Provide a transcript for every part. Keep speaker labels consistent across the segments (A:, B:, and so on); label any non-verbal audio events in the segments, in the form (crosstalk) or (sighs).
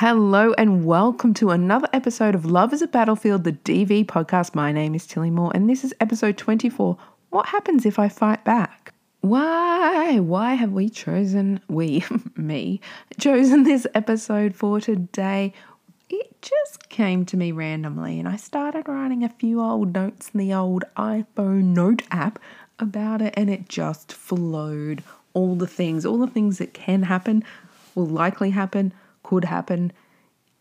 A: Hello and welcome to another episode of Love is a Battlefield, the DV podcast. My name is Tilly Moore and this is episode 24. What happens if I fight back? Why? Why have we chosen, we, (laughs) me, chosen this episode for today? It just came to me randomly and I started writing a few old notes in the old iPhone note app about it and it just flowed. All the things, all the things that can happen, will likely happen, could happen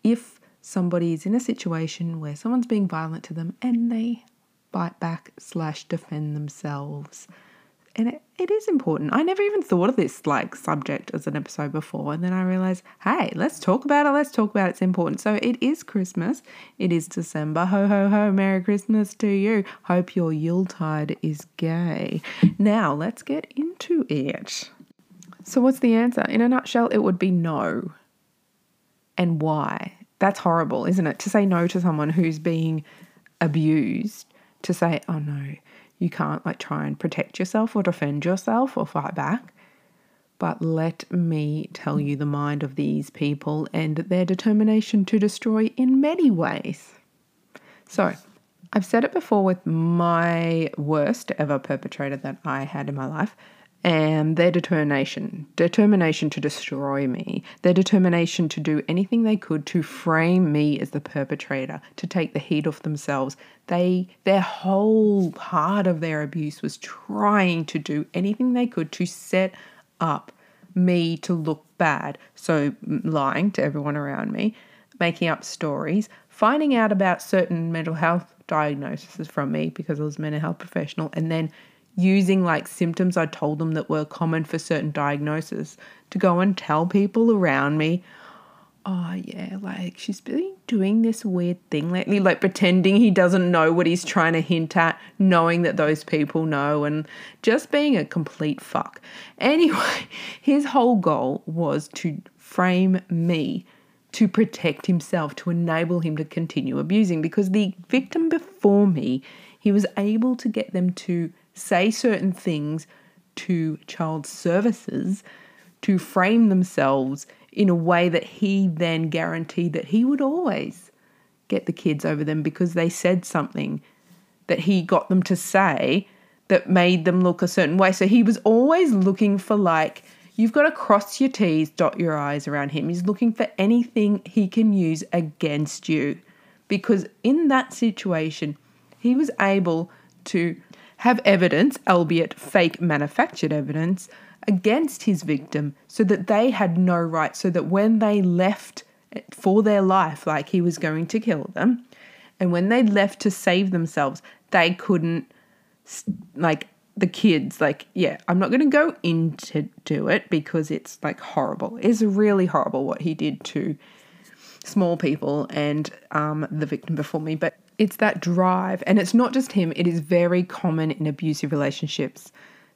A: if somebody is in a situation where someone's being violent to them and they bite back slash defend themselves. And it, it is important. I never even thought of this like subject as an episode before. And then I realized, hey, let's talk about it. Let's talk about it. It's important. So it is Christmas. It is December. Ho, ho, ho. Merry Christmas to you. Hope your Yuletide is gay. Now let's get into it. So, what's the answer? In a nutshell, it would be no and why. That's horrible, isn't it? To say no to someone who's being abused, to say, oh no, you can't like try and protect yourself or defend yourself or fight back. But let me tell you the mind of these people and their determination to destroy in many ways. So, I've said it before with my worst ever perpetrator that I had in my life and their determination determination to destroy me their determination to do anything they could to frame me as the perpetrator to take the heat off themselves. They their whole part of their abuse was trying to do anything they could to set up me to look bad. So lying to everyone around me making up stories finding out about certain mental health diagnoses from me because I was a mental health professional and then using like symptoms I told them that were common for certain diagnoses to go and tell people around me, oh yeah, like she's been doing this weird thing lately, like pretending he doesn't know what he's trying to hint at, knowing that those people know, and just being a complete fuck. Anyway, (laughs) his whole goal was to frame me to protect himself, to enable him to continue abusing, because the victim before me, he was able to get them to say certain things to child services to frame themselves in a way that he then guaranteed that he would always get the kids over them because they said something that he got them to say that made them look a certain way. So he was always looking for like you've got to cross your T's, dot your I's around him. He's looking for anything he can use against you. Because in that situation, he was able to have evidence, albeit fake manufactured evidence, against his victim so that they had no right, so that when they left for their life, like he was going to kill them, and when they left to save themselves, they couldn't, like, the kids, like, yeah, I'm not going to go into do it because it's like horrible. It's really horrible what he did to small people and um, the victim before me. But it's that drive, and it's not just him, it is very common in abusive relationships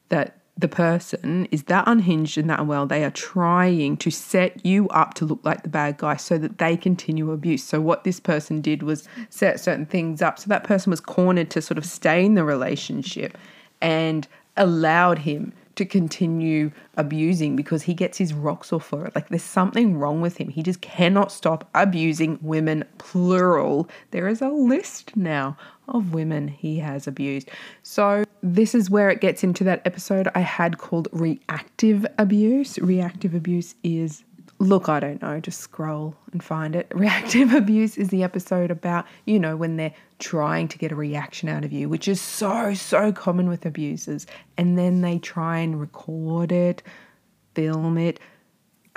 A: that the person is that unhinged and that unwell, they are trying to set you up to look like the bad guy so that they continue abuse. So, what this person did was set certain things up. So, that person was cornered to sort of stay in the relationship and allowed him to continue abusing because he gets his rocks off for it. Like there's something wrong with him. He just cannot stop abusing women, plural. There is a list now of women he has abused. So, this is where it gets into that episode I had called reactive abuse. Reactive abuse is Look, I don't know, just scroll and find it. (laughs) Reactive abuse is the episode about, you know, when they're trying to get a reaction out of you, which is so, so common with abusers. And then they try and record it, film it.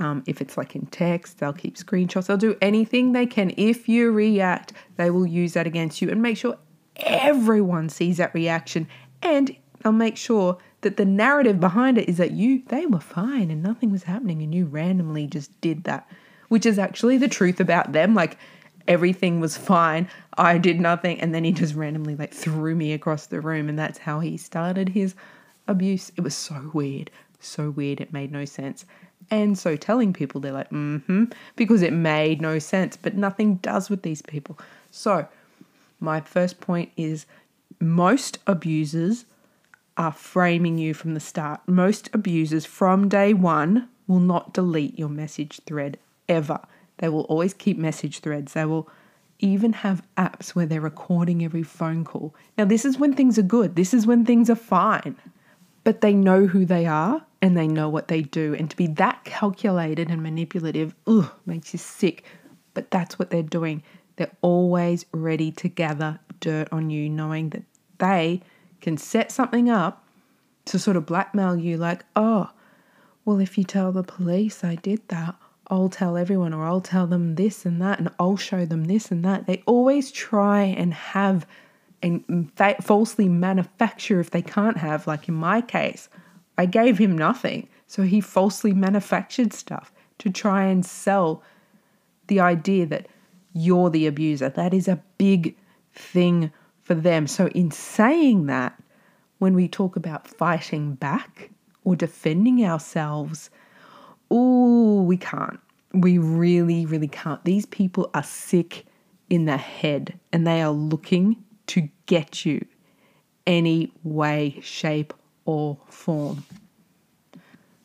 A: Um, if it's like in text, they'll keep screenshots. They'll do anything they can. If you react, they will use that against you and make sure everyone sees that reaction. And they'll make sure that the narrative behind it is that you they were fine and nothing was happening and you randomly just did that which is actually the truth about them. Like everything was fine. I did nothing. And then he just randomly like threw me across the room and that's how he started his abuse. It was so weird. So weird. It made no sense. And so telling people they're like mm-hmm because it made no sense. But nothing does with these people. So my first point is most abusers are framing you from the start. Most abusers from day one will not delete your message thread ever. They will always keep message threads. They will even have apps where they're recording every phone call. Now, this is when things are good, this is when things are fine, but they know who they are and they know what they do. And to be that calculated and manipulative, ugh, makes you sick. But that's what they're doing. They're always ready to gather dirt on you, knowing that they can set something up to sort of blackmail you, like, oh, well, if you tell the police I did that, I'll tell everyone, or I'll tell them this and that, and I'll show them this and that. They always try and have and fa- falsely manufacture if they can't have, like in my case, I gave him nothing. So he falsely manufactured stuff to try and sell the idea that you're the abuser. That is a big thing for them. So, in saying that, when we talk about fighting back or defending ourselves, oh, we can't. We really, really can't. These people are sick in the head and they are looking to get you any way, shape, or form.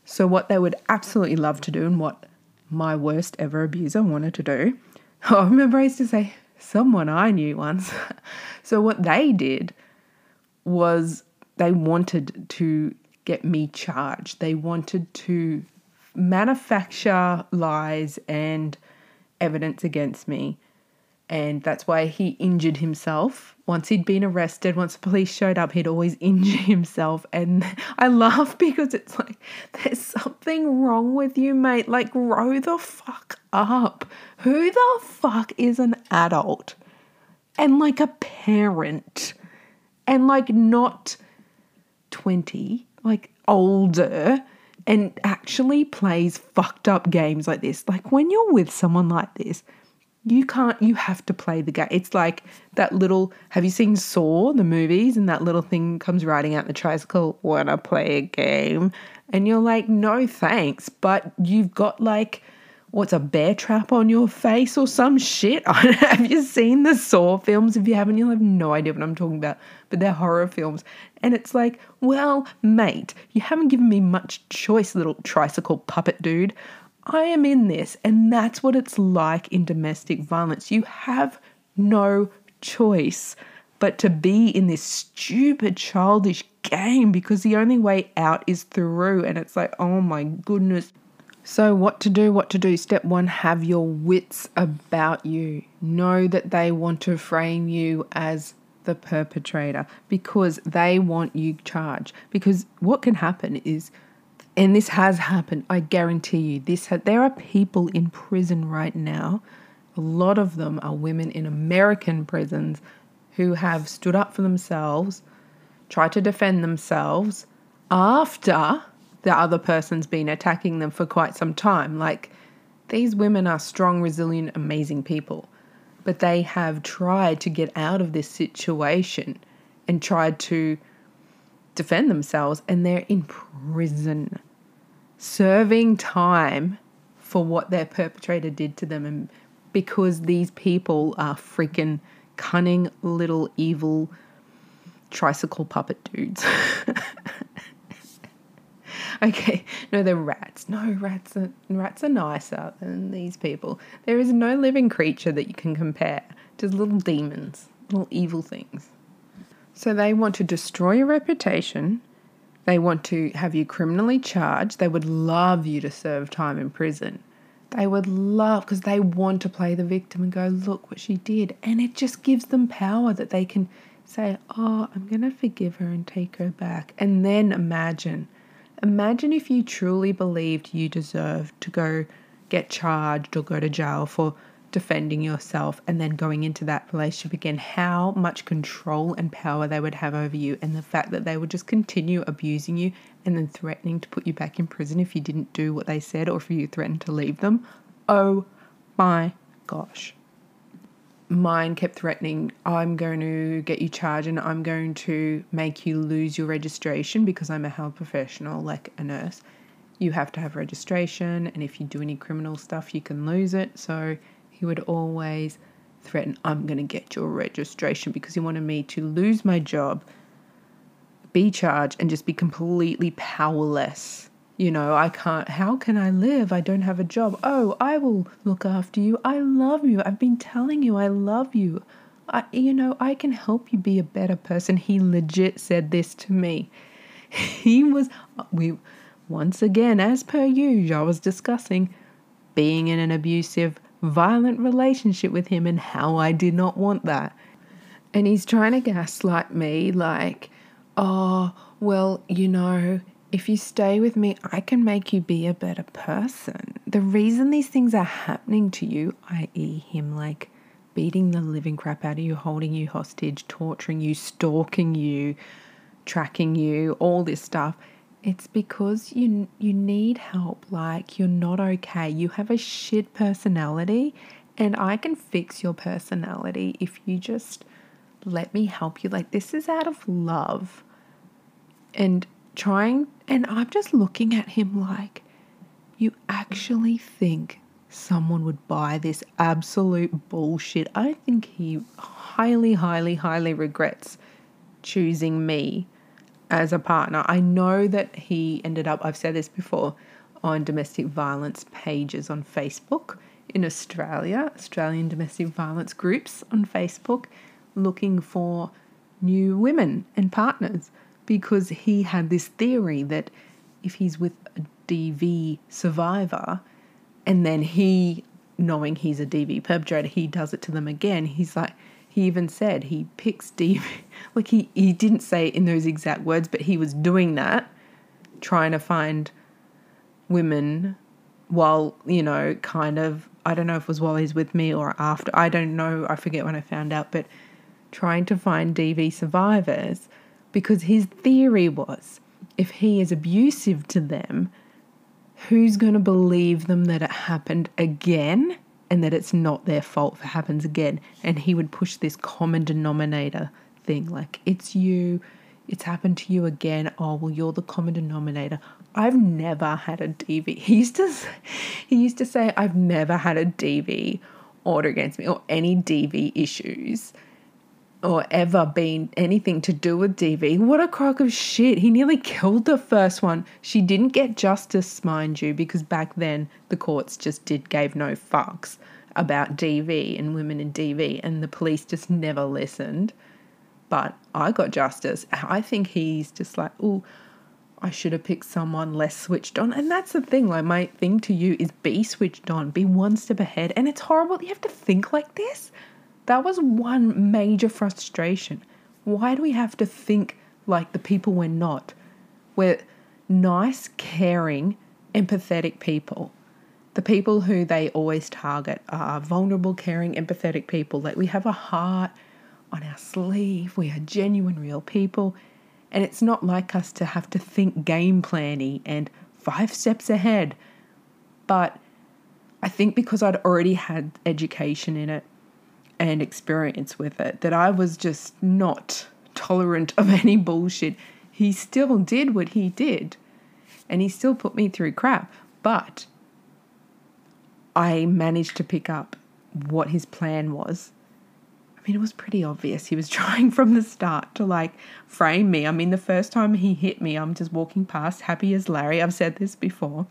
A: So, what they would absolutely love to do, and what my worst ever abuser wanted to do, (laughs) I remember I used to say, someone I knew once. (laughs) so, what they did was they wanted to get me charged, they wanted to manufacture lies and evidence against me. And that's why he injured himself. Once he'd been arrested, once the police showed up, he'd always (laughs) injure himself. And (laughs) I laugh (laughs) because it's like, there's something wrong with you, mate. Like, grow the fuck up. Who the fuck is an adult and like a parent and like not 20, like older? and actually plays fucked up games like this. Like when you're with someone like this, you can't you have to play the game. It's like that little have you seen saw the movies and that little thing comes riding out the tricycle wanna play a game? And you're like no thanks but you've got like what's a bear trap on your face or some shit? (laughs) Have you seen the saw films? If you haven't you'll have no idea what i'm talking about but they're horror films. And it's like well mate you haven't given me much choice little tricycle puppet dude I am in this. And that's what it's like in domestic violence. You have no choice but to be in this stupid, childish game because the only way out is through. And it's like, oh my goodness. So, what to do? What to do? Step one have your wits about you. Know that they want to frame you as the perpetrator because they want you charged. Because what can happen is and this has happened, I guarantee you. This ha- there are people in prison right now. A lot of them are women in American prisons who have stood up for themselves, tried to defend themselves after the other person's been attacking them for quite some time. Like these women are strong, resilient, amazing people, but they have tried to get out of this situation and tried to defend themselves, and they're in prison serving time for what their perpetrator did to them and because these people are freaking cunning little evil tricycle puppet dudes. (laughs) okay, no, they're rats. No, rats are rats are nicer than these people. There is no living creature that you can compare. Just little demons, little evil things. So they want to destroy your reputation, they want to have you criminally charged. They would love you to serve time in prison. They would love, because they want to play the victim and go, look what she did. And it just gives them power that they can say, oh, I'm going to forgive her and take her back. And then imagine, imagine if you truly believed you deserved to go get charged or go to jail for defending yourself and then going into that relationship again, how much control and power they would have over you, and the fact that they would just continue abusing you and then threatening to put you back in prison if you didn't do what they said or if you threatened to leave them. Oh my gosh. Mine kept threatening, I'm going to get you charged and I'm going to make you lose your registration because I'm a health professional, like a nurse. You have to have registration, and if you do any criminal stuff, you can lose it. So, he would always threaten, I'm going to get your registration because he wanted me to lose my job, be charged, and just be completely powerless you know, I can't, how can I live? I don't have a job. Oh, I will look after you. I love you. I've been telling you I love you. I, you know, I can help you be a better person. He legit said this to me. (laughs) He was, we, once again, as per usual, I was discussing being in an abusive, violent relationship with him and how I did not want that. And he's trying to gaslight me like, oh, well, you know, if you stay with me, I can make you be a better person. The reason these things are happening to you, i.e., him like beating the living crap out of you, holding you hostage, torturing you, stalking you, tracking you, all this stuff, it's because you you need help. Like you're not okay. You have a shit personality, and I can fix your personality if you just let me help you. Like this is out of love. And trying, and I'm just looking at him like, you actually think someone would buy this absolute bullshit? I think he highly, highly, highly regrets choosing me as a partner. I know that he ended up, I've said this before, on domestic violence pages on Facebook in Australia, Australian domestic violence groups on Facebook, looking for new women and partners because he had this theory that if he's with a DV survivor and then he, knowing he's a DV perpetrator, he does it to them again, he's like, he even said he picks DV, (laughs) like he, he didn't say it in those exact words, but he was doing that, trying to find women while, you know, kind of, I don't know if it was while he's with me or after, I don't know, I forget when I found out, but trying to find DV survivors because his theory was if he is abusive to them, who's going to believe them that it happened again and that it's not their fault if it happens again? And he would push this common denominator thing like, it's you, it's happened to you again. Oh, well, you're the common denominator. I've never had a DV. (laughs) He used to, he used to say, I've never had a DV order against me or any DV issues or ever been anything to do with DV. What a crock of shit. He nearly killed the first one. She didn't get justice, mind you, because back then the courts just did gave no fucks about DV and women in DV and the police just never listened. But I got justice. I think he's just like, oh, I should have picked someone less switched on. And that's the thing. Like, my thing to you is be switched on, be one step ahead. And it's horrible. You have to think like this. That was one major frustration. Why do we have to think like the people we're not? We're nice, caring, empathetic people. The people who they always target are vulnerable, caring, empathetic people. Like we have a heart on our sleeve, we are genuine, real people. And it's not like us to have to think game planning and five steps ahead. But I think because I'd already had education in it, and experience with it that I was just not tolerant of any bullshit. He still did what he did and he still put me through crap, but I managed to pick up what his plan was. I mean, it was pretty obvious. He was (laughs) trying from the start to like frame me. I mean, the first time he hit me, I'm just walking past, happy as Larry. I've said this before.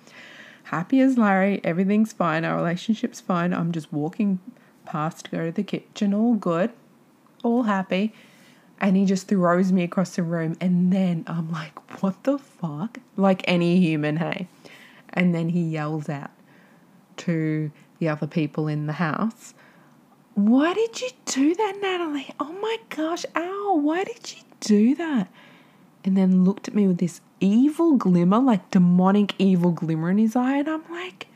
A: Happy as Larry, everything's fine, our relationship's fine. I'm just walking past to go to the kitchen, all good, all happy. And he just throws me across the room. And then I'm like, what the fuck? Like any human, hey? And then he yells out to the other people in the house, Why did you do that, Natalie? Oh my gosh, ow, why did you do that? And then looked at me with this evil glimmer, like demonic evil glimmer in his eye. And I'm like,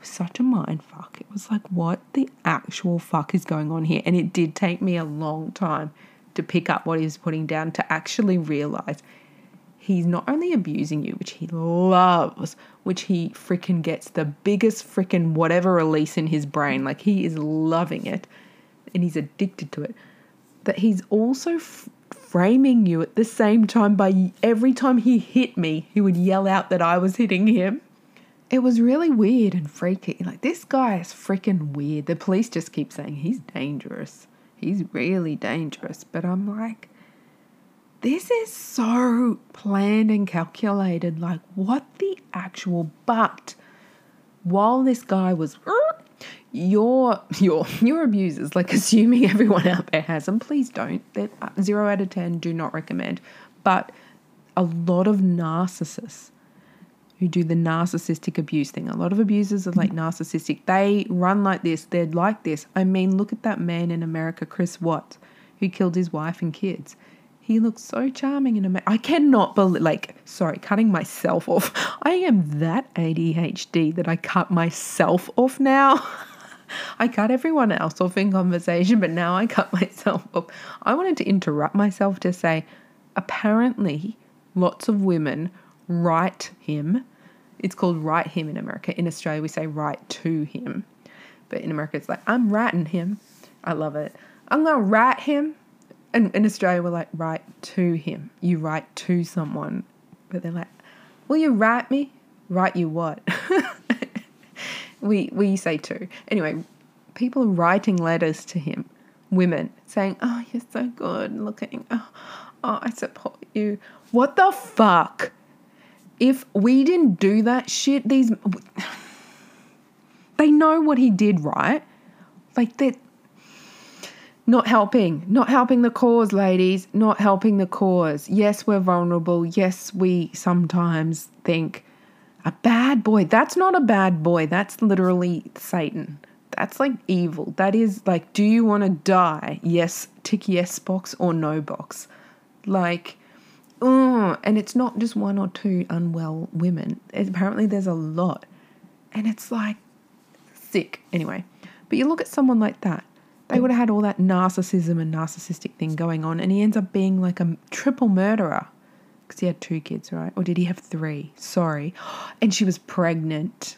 A: was such a mind fuck. It was like, what the actual fuck is going on here? And it did take me a long time to pick up what he was putting down to actually realize he's not only abusing you, which he loves, which he freaking gets the biggest freaking whatever release in his brain. Like he is loving it and he's addicted to it. That he's also f- framing you at the same time by every time he hit me, he would yell out that I was hitting him it was really weird and freaky. Like, this guy is freaking weird. The police just keep saying he's dangerous. He's really dangerous. But I'm like, this is so planned and calculated. Like, what the actual? But while this guy was, your your your abusers, like assuming everyone out there has them, please don't. They're uh, zero out of ten. Do not recommend. But a lot of narcissists who do the narcissistic abuse thing. A lot of abusers are like narcissistic. They run like this. They're like this. I mean, look at that man in America, Chris Watts, who killed his wife and kids. He looks so charming in America. I cannot believe, like, sorry, cutting myself off. (laughs) I am that ADHD that I cut myself off now. (laughs) I cut everyone else off in conversation, but now I cut (laughs) myself off. I wanted to interrupt myself to say, apparently, lots of women write him. It's called write him in America. In Australia, we say write to him. But in America, it's like, I'm writing him. I love it. I'm going to write him and in Australia, we're like, write to him. You write to someone. But they're like, will you write me? Write you what? (laughs) we, we say to. Anyway, people are writing letters to him, women saying, oh, you're so good looking. Oh, oh, I support you. What the fuck? If we didn't do that shit, these. They know what he did, right? Like, that not helping, not helping the cause, ladies, not helping the cause. Yes, we're vulnerable. Yes, we sometimes think a bad boy. That's not a bad boy. That's literally Satan. That's like evil. That is like, do you want to die? Yes, tick yes box or no box. Like, oh, and it's not just one or two unwell women. Apparently, there's a lot. And it's like sick. Anyway, but you look at someone like that they would have had all that narcissism and narcissistic thing going on, and he ends up being like a triple murderer because he had two kids, right? Or did he have three? Sorry. (gasps) And she was pregnant.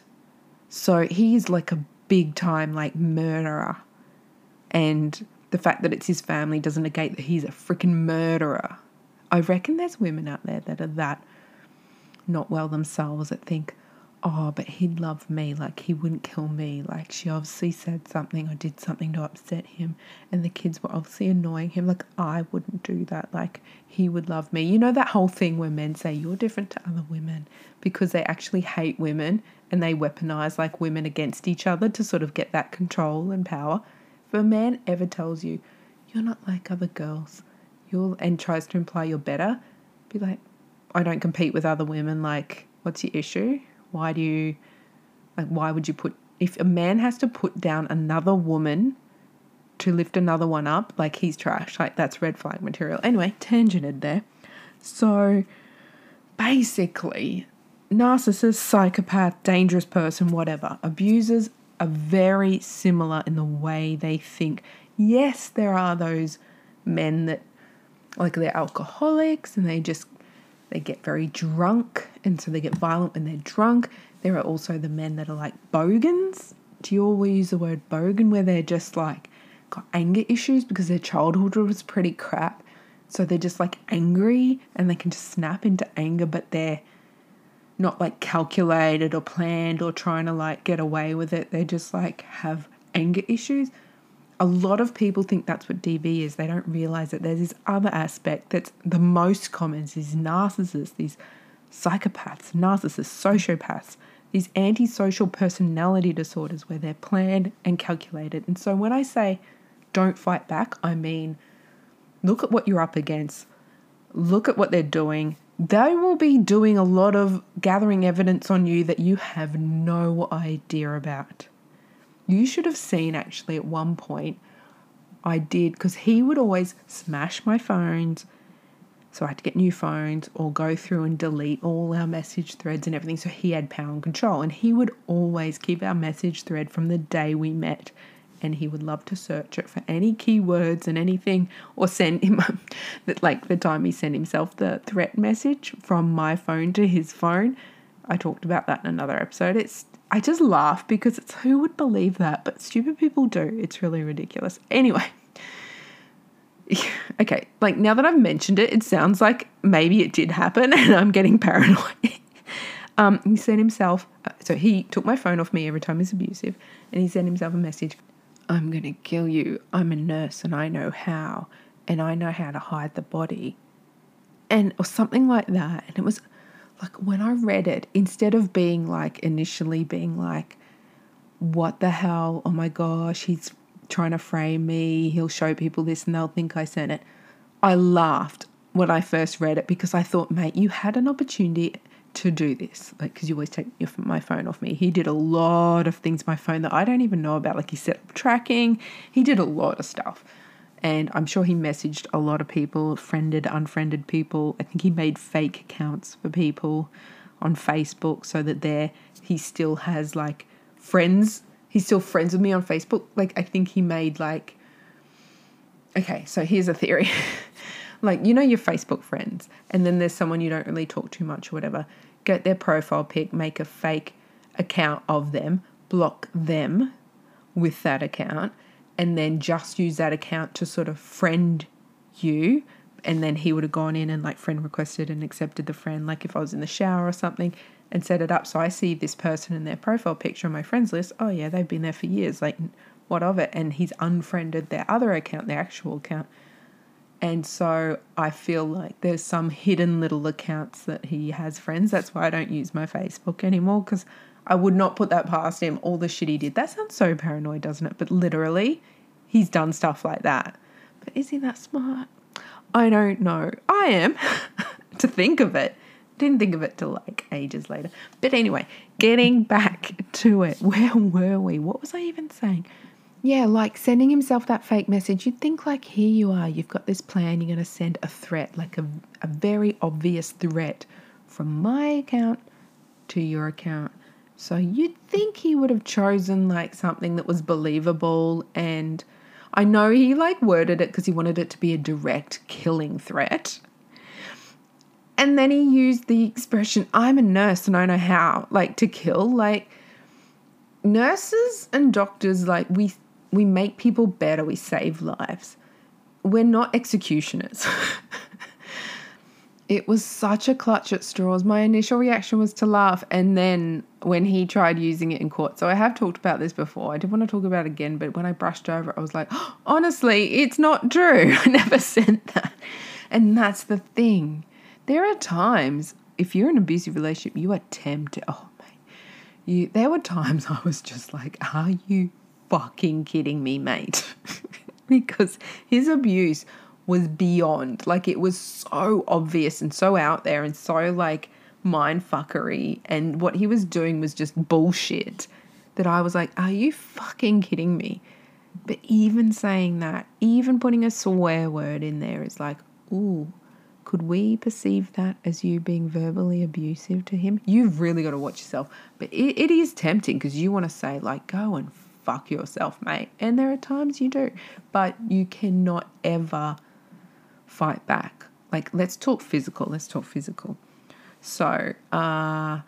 A: So he's like a big time like murderer. And the fact that it's his family doesn't negate that he's a freaking murderer. I reckon there's women out there that are that not well themselves that think, oh, but he'd love me. Like, he wouldn't kill me. Like, she obviously said something or did something to upset him. And the kids were obviously annoying him. Like, I wouldn't do that. Like, he would love me. You know, that whole thing where men say, you're different to other women because they actually hate women and they weaponize like women against each other to sort of get that control and power. If a man ever tells you, you're not like other girls, you're, and tries to imply you're better, be like, I don't compete with other women. Like, what's your issue? Why do you, like, why would you put, if a man has to put down another woman to lift another one up, like he's trash, like that's red flag material. Anyway, tangented there. So basically, narcissist, psychopath, dangerous person, whatever, abusers are very similar in the way they think. Yes, there are those men that like they're alcoholics and they just they get very drunk, and so they get violent when they're drunk. There are also the men that are like bogans. Do you all use the word bogan where they're just like got anger issues because their childhood was pretty crap? So they're just like angry and they can just snap into anger, but they're not like calculated or planned or trying to like get away with it. They just like have anger issues a lot of people think that's what DV is. They don't realize that there's this other aspect that's the most common is these narcissists, these psychopaths, narcissists, sociopaths, these antisocial personality disorders where they're planned and calculated. And so when I say don't fight back, I mean look at what you're up against, look at what they're doing. They will be doing a lot of gathering evidence on you that you have no idea about. You should have seen actually at one point I did because he would always smash my phones. So I had to get new phones or go through and delete all our message threads and everything. So he had power and control. And he would always keep our message thread from the day we met. And he would love to search it for any keywords and anything, or send him that, like the time he sent himself the threat message from my phone to his phone. I talked about that in another episode. It's I just laugh because it's who would believe that, but stupid people do. It's really ridiculous. Anyway, (laughs) okay, like now that I've mentioned it, it sounds like maybe it did happen (laughs) and I'm getting paranoid. (laughs) um, he sent himself, uh, so he took my phone off me every time he's abusive, and he sent himself a message I'm going to kill you. I'm a nurse and I know how, and I know how to hide the body. and or something like that. And it was like when I read it, instead of being like initially being like, what the hell? Oh my gosh, he's trying to frame me. He'll show people this and they'll think I sent it. I laughed when I first read it because I thought, mate, you had an opportunity to do this. Like, because you always take my phone off me. He did a lot of things my phone that I don't even know about. Like, he set up tracking, he did a lot of stuff. And I'm sure he messaged a lot of people, friended, unfriended people. I think he made fake accounts for people on Facebook so that there he still has like friends. He's still friends with me on Facebook. Like, I think he made like, okay, so here's a theory. (laughs) like, you know, your Facebook friends, and then there's someone you don't really talk too much or whatever. Get their profile pic, make a fake account of them, block them with that account, and then just use that account to sort of friend you. And then he would have gone in and like friend requested and accepted the friend like if I was in the shower or something and set it up. So I see this person in their profile picture on my friends list. Oh yeah they've been there for years. Like what of it? And he's unfriended their other account their actual account. And so I feel like there's some hidden little accounts that he has friends. That's why I don't use my Facebook anymore because I would not put that past him, all the shit he did. That sounds so paranoid, doesn't it? But literally, he's done stuff like that. But is he that smart? I don't know. I am (laughs) to think of it. Didn't think of it till like ages later. But anyway, getting back to it. (laughs) Where were we? What was I even saying? Yeah, like sending himself that fake message. You'd think, like, here you are, you've got this plan, you're going to send a threat, like a, a very obvious threat from my account to your account. So you'd think he would have chosen like something that was believable and I know he like worded it because he wanted it to be a direct killing threat. And then he used the expression, I'm a nurse and I know how, like to kill. Like nurses and doctors, like we we make people better, we save lives. We're not executioners. (laughs) it was such a clutch at straws. My initial reaction was to laugh, and then when he tried using it in court, so I have talked about this before. I didn't want to talk about it again, but when I brushed over it, I was like, oh, (gasps) honestly, it's not true. (laughs) I never sent that. And that's the thing. There are times, if you're in an abusive relationship, you are tempted. Oh, mate. You, there were times (laughs) I was just like, are you fucking kidding me, mate? (laughs) because his abuse was beyond. Like it was so obvious and so out there and so like mind fuckery. And what he was doing was just bullshit that I was like, are you fucking kidding me? But even saying that, even putting a swear word in there is like, ooh, could we perceive that as you being verbally abusive to him? You've really got to watch yourself. But it, it is tempting because you want to say, like, go and fuck yourself, mate. And there are times you do. But you cannot ever fight back. Like, let's talk physical. Let's talk physical. So, uh,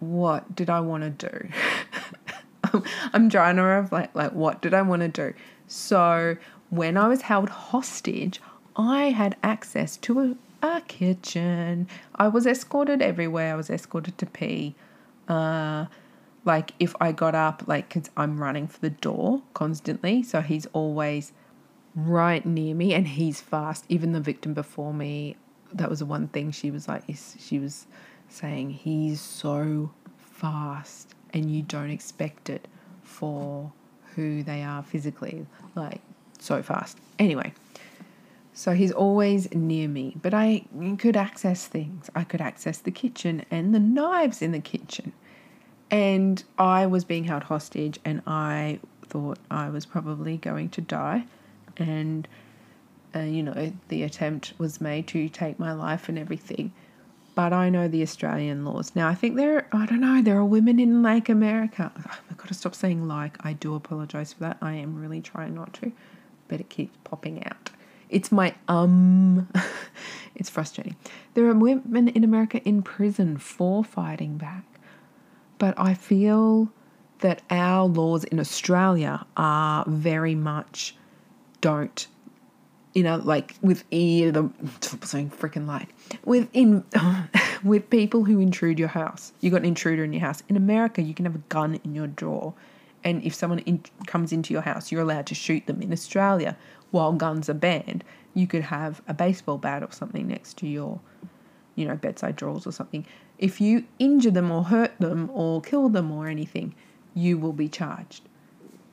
A: what did I want to do? (laughs) I'm trying to reflect, like, what did I want to do? So, when I was held hostage, I had access to a, a kitchen. I was escorted everywhere. I was escorted to pee. Uh, like, if I got up, like, because I'm running for the door constantly. So, he's always right near me and he's fast. Even the victim before me, that was the one thing she was like, she was saying, he's so fast and you don't expect it for who they are physically, like so fast. Anyway, so he's always near me, but I could access things. I could access the kitchen and the knives in the kitchen. And I was being held hostage and I thought I was probably going to die and uh, you know the attempt was made to take my life and everything but I know the Australian laws. Now, I think there, I don't know, there are women in like America. I've got to stop saying like. I do apologize for that. I am really trying not to, but it keeps popping out. It's my um, (laughs) it's frustrating. There are women in America in prison for fighting back, but I feel that our laws in Australia are very much don't you know, like within the (laughs) saying freaking like within (laughs) with people who intrude your house. You got an intruder in your house. In America, you can have a gun in your drawer, And if someone in, comes into your house, you're allowed to shoot them in Australia while guns are banned. You could have a baseball bat or something next to your, you know, bedside drawers or something. If you injure them or hurt them or kill them or anything, you will be charged.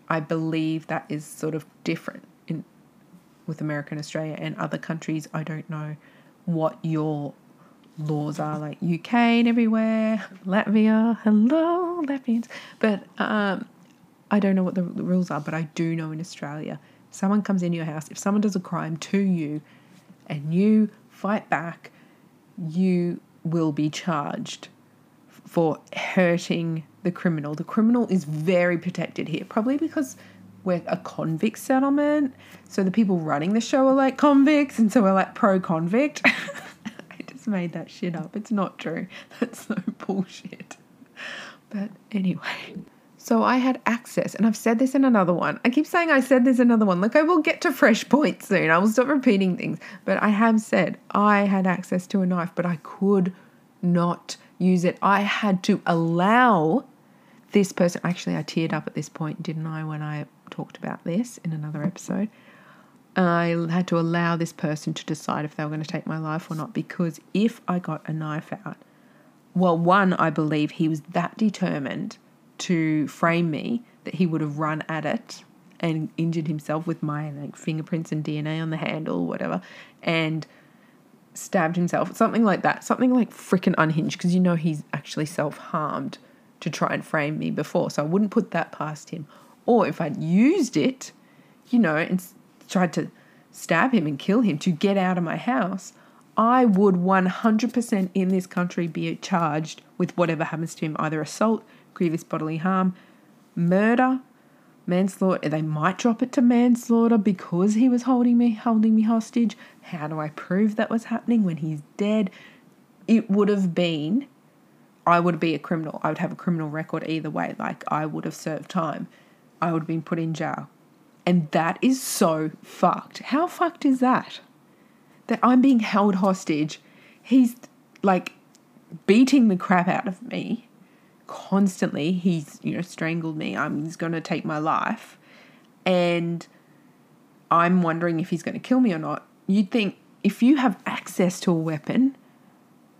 A: I believe that is sort of different in with America and Australia and other countries. I don't know what your laws are like UK and everywhere, Latvia, hello Latvians. But um, I don't know what the rules are, but I do know in Australia, someone comes into your house, if someone does a crime to you and you fight back, you will be charged for hurting the criminal. The criminal is very protected here, probably because we're a convict settlement. So the people running the show are like convicts, and so we're like pro convict. (laughs) I just made that shit up. It's not true. (laughs) That's no bullshit. But anyway. So I had access, and I've said this in another one. I keep saying I said this in another one. Look, I will get to fresh points soon. I will stop repeating things. But I have said I had access to a knife, but I could not use it. I had to allow this person. Actually, I teared up at this point, didn't I, when I talked about this in another episode? I had to allow this person to decide if they were going to take my life or not because if I got a knife out, well, one, I believe he was that determined to frame me that he would have run at it and injured himself with my like fingerprints and DNA on the handle, whatever, and stabbed himself, something like that, something like freaking unhinged, because you know he's actually self harmed to try and frame me before, so I wouldn't put that past him. Or if I'd used it, you know, and tried to stab him and kill him to get out of my house, I would 100% in this country be charged with whatever happens to him, either assault, grievous bodily harm, murder, manslaughter. They might drop it to manslaughter because he was holding me holding me hostage. How do I prove that was happening when he's dead? It would have been I would be a criminal. I would have a criminal record either way. Like I would have served time. I would have been put in jail. And that is so fucked. How fucked is that? That I'm being held hostage. He's like beating the crap out of me constantly. He's, you know, strangled me. I'm, he's to take my life. And I'm wondering if he's to kill me or not. You'd think if you have access to a weapon,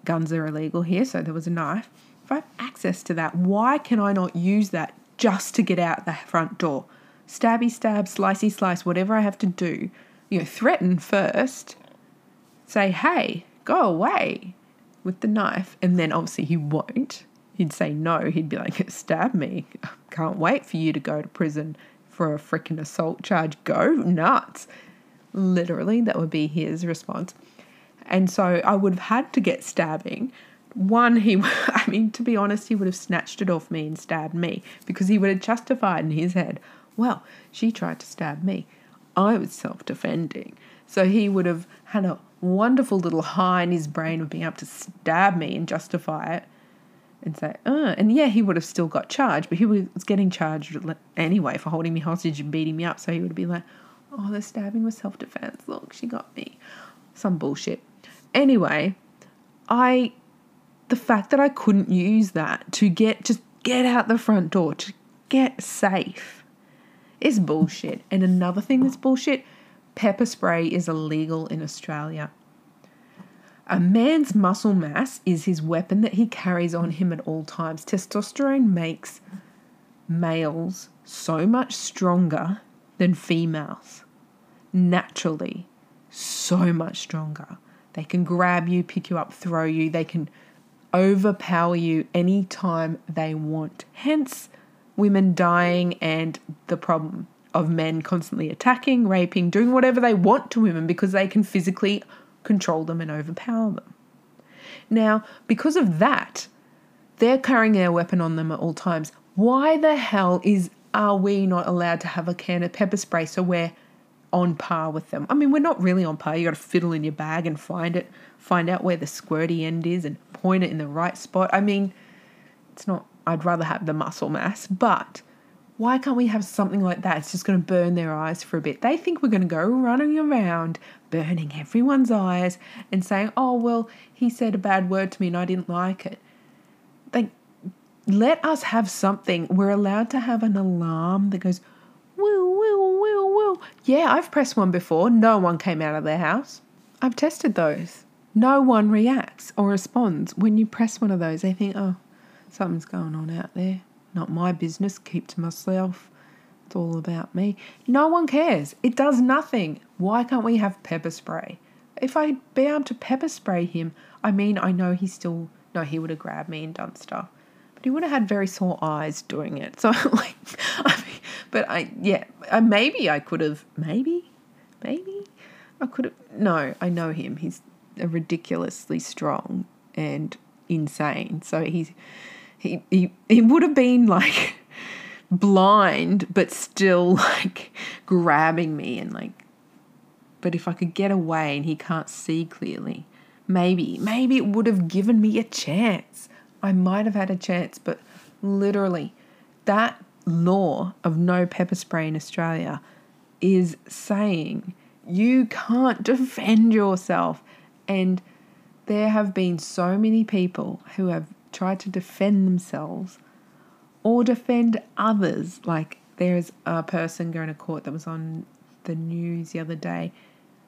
A: guns are illegal here, so there was a knife. If I have access to that, why can I not use that just to get out the front door? Stabby stab, slicey slice, whatever I have to do. You know, threaten first. Say, hey, go away with the knife. And then obviously he won't he'd say no. He'd be like, stab me. Can't wait for you to go to prison for a freaking assault charge. Go nuts. Literally, that would be his response. And so I would have had to get stabbing. One, he, (laughs) I mean, to be honest, he would have snatched it off me and stabbed me because he would have justified in his head, well, she tried to stab me. I was self defending. So he would have had a wonderful little high in his brain of being able to stab me and justify it and say, oh, and yeah, he would have still got charged, but he was getting charged anyway for holding me hostage and beating me up. So he would be like, oh, the stabbing was self defense. Look, she got me. Some bullshit. Anyway, I, the fact that I couldn't use that to get, just get out the front door, to get safe, is bullshit. And another thing that's bullshit pepper spray is illegal in Australia. A man's muscle mass is his weapon that he carries on him at all times. Testosterone makes males so much stronger than females. Naturally, so much stronger. They can grab you, pick you up, throw you. They can overpower you anytime they want. Hence, women dying and the problem of men constantly attacking, raping, doing whatever they want to women because they can physically control them and overpower them. Now, because of that, they're carrying their weapon on them at all times. Why the hell is are we not allowed to have a can of pepper spray so we're on par with them? I mean, we're not really on par. You got to fiddle in your bag and find it, find out where the squirty end is, and point it in the right spot. I mean, it's not. I'd rather have the muscle mass, but why can't we have something like that? It's just going to burn their eyes for a bit. They think we're going to go running around burning everyone's eyes and saying, oh, well, he said a bad word to me and I didn't like it. Like, let us have something. We're allowed to have an alarm that goes, woo, woo, woo. Yeah, I've pressed one before. No one came out of their house. I've tested those. No one reacts or responds when you press one of those. They think, oh, something's going on out there. Not my business. Keep to myself. It's all about me. No one cares. It does nothing. Why can't we have pepper spray? If I'd be able to pepper spray him, I mean, I know he still, no, he would have grabbed me and done stuff. But he would have had very sore eyes doing it. (laughs) So, like, I mean, but I, yeah, I, maybe I could have, maybe, maybe I could have, no, I know him. He's a ridiculously strong and insane. So he's, he, he, he would have been like (laughs) blind, but still (laughs) like grabbing me and like, but if I could get away and he can't see clearly, maybe, maybe it would have given me a chance. I might have had a chance, but literally, that law of no pepper spray in Australia is saying you can't (laughs) defend yourself. And there have been so many people who have tried to defend themselves or defend others. Like there's a person going to court that was on the news the other day.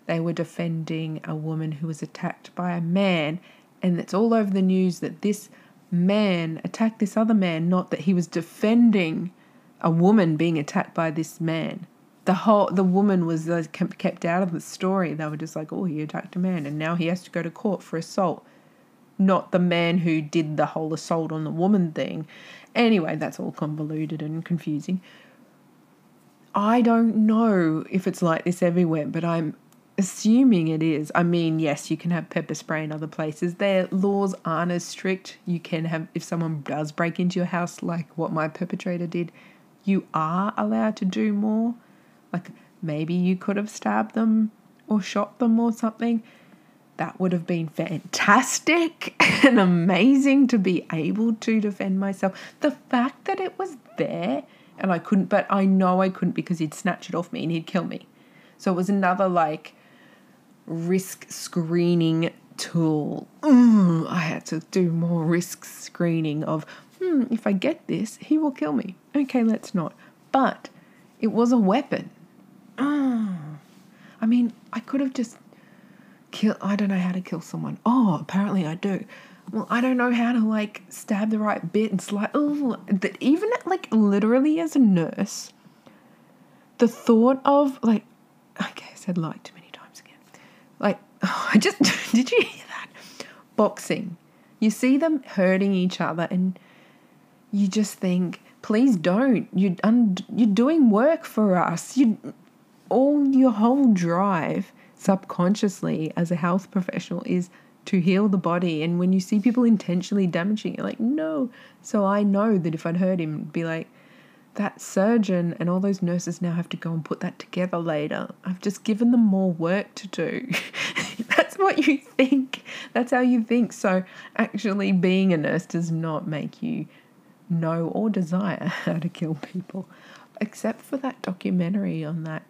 A: They were defending a woman who was attacked by a man, and it's all over the news that this man attacked this other man, not that he was defending a woman being attacked by this man. The whole the woman was uh, kept out of the story. They were just like, "Oh, he attacked a man, and now he has to go to court for assault." not the man who did the whole assault on the woman thing. Anyway, that's all convoluted and confusing. I don't know if it's like this everywhere, but I'm assuming it is. I mean, yes, you can have pepper spray in other places. Their laws aren't as strict. You can have, if someone does break into your house, like what my perpetrator did, you are allowed to do more. Like maybe you could have stabbed them or shot them or something that would have been fantastic (laughs) and amazing to be able to defend myself. The fact that it was there and I couldn't, but I know I couldn't because he'd snatch it off me and he'd kill me. So it was another like risk screening tool. Mm, I had to do more risk screening of, hmm, if I get this, he will kill me. Okay, let's not. But it was a weapon. Mm. I mean, I could have just kill I don't know how to kill someone. Oh, apparently I do. Well, I don't know how to like stab the right bit and slide. Oh, that even like literally as a nurse, the thought of like, okay, I said like too many times again. Like, oh, (laughs) I just (laughs) did you hear that? Boxing, you see them hurting each other, and you just think, please don't. You un- you're doing work for us. You all your whole drive subconsciously as a health professional is to heal the body. And when you see people intentionally damaging it, like, no. So I know that if I'd heard him be like, that surgeon and all those nurses now have to go and put that together later. I've just given them more work to do. (laughs) That's what you think. That's how you think. So actually, being a nurse does not make you know or desire (laughs) how to kill people, except for that documentary on that.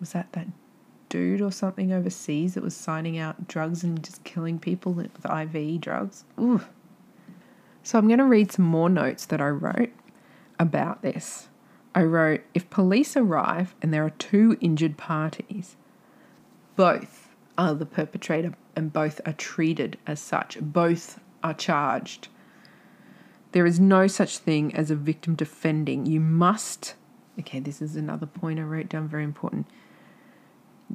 A: Was that that dude or something overseas that was signing out drugs and just killing people with IV drugs. Ooh. So I'm going to read some more notes that I wrote about this. I wrote if police arrive and there are two injured parties, both are the perpetrator and both are treated as such, both are charged. There is no such thing as a victim defending. You must, okay, this is another point I wrote down, very important.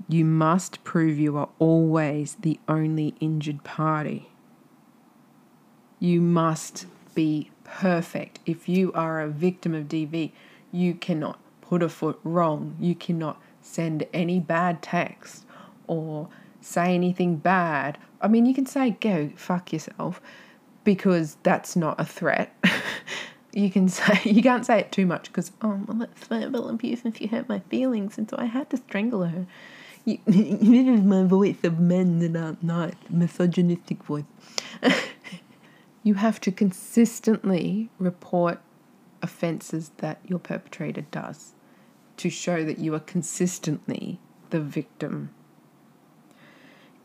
A: You must prove you are always the only injured party. You must be perfect. If you are a victim of DV, you cannot put a foot wrong. You cannot send any bad text or say anything bad. I mean, you can say, go fuck yourself because that's not a threat. (laughs) you can say, (laughs) you can't say it too much because, oh, well, that's verbal abuse and she hurt my feelings. And so I had to strangle her. (laughs) this is my voice of men that are not misogynistic voice. you have to consistently report offences that your perpetrator does to show that you are consistently the victim.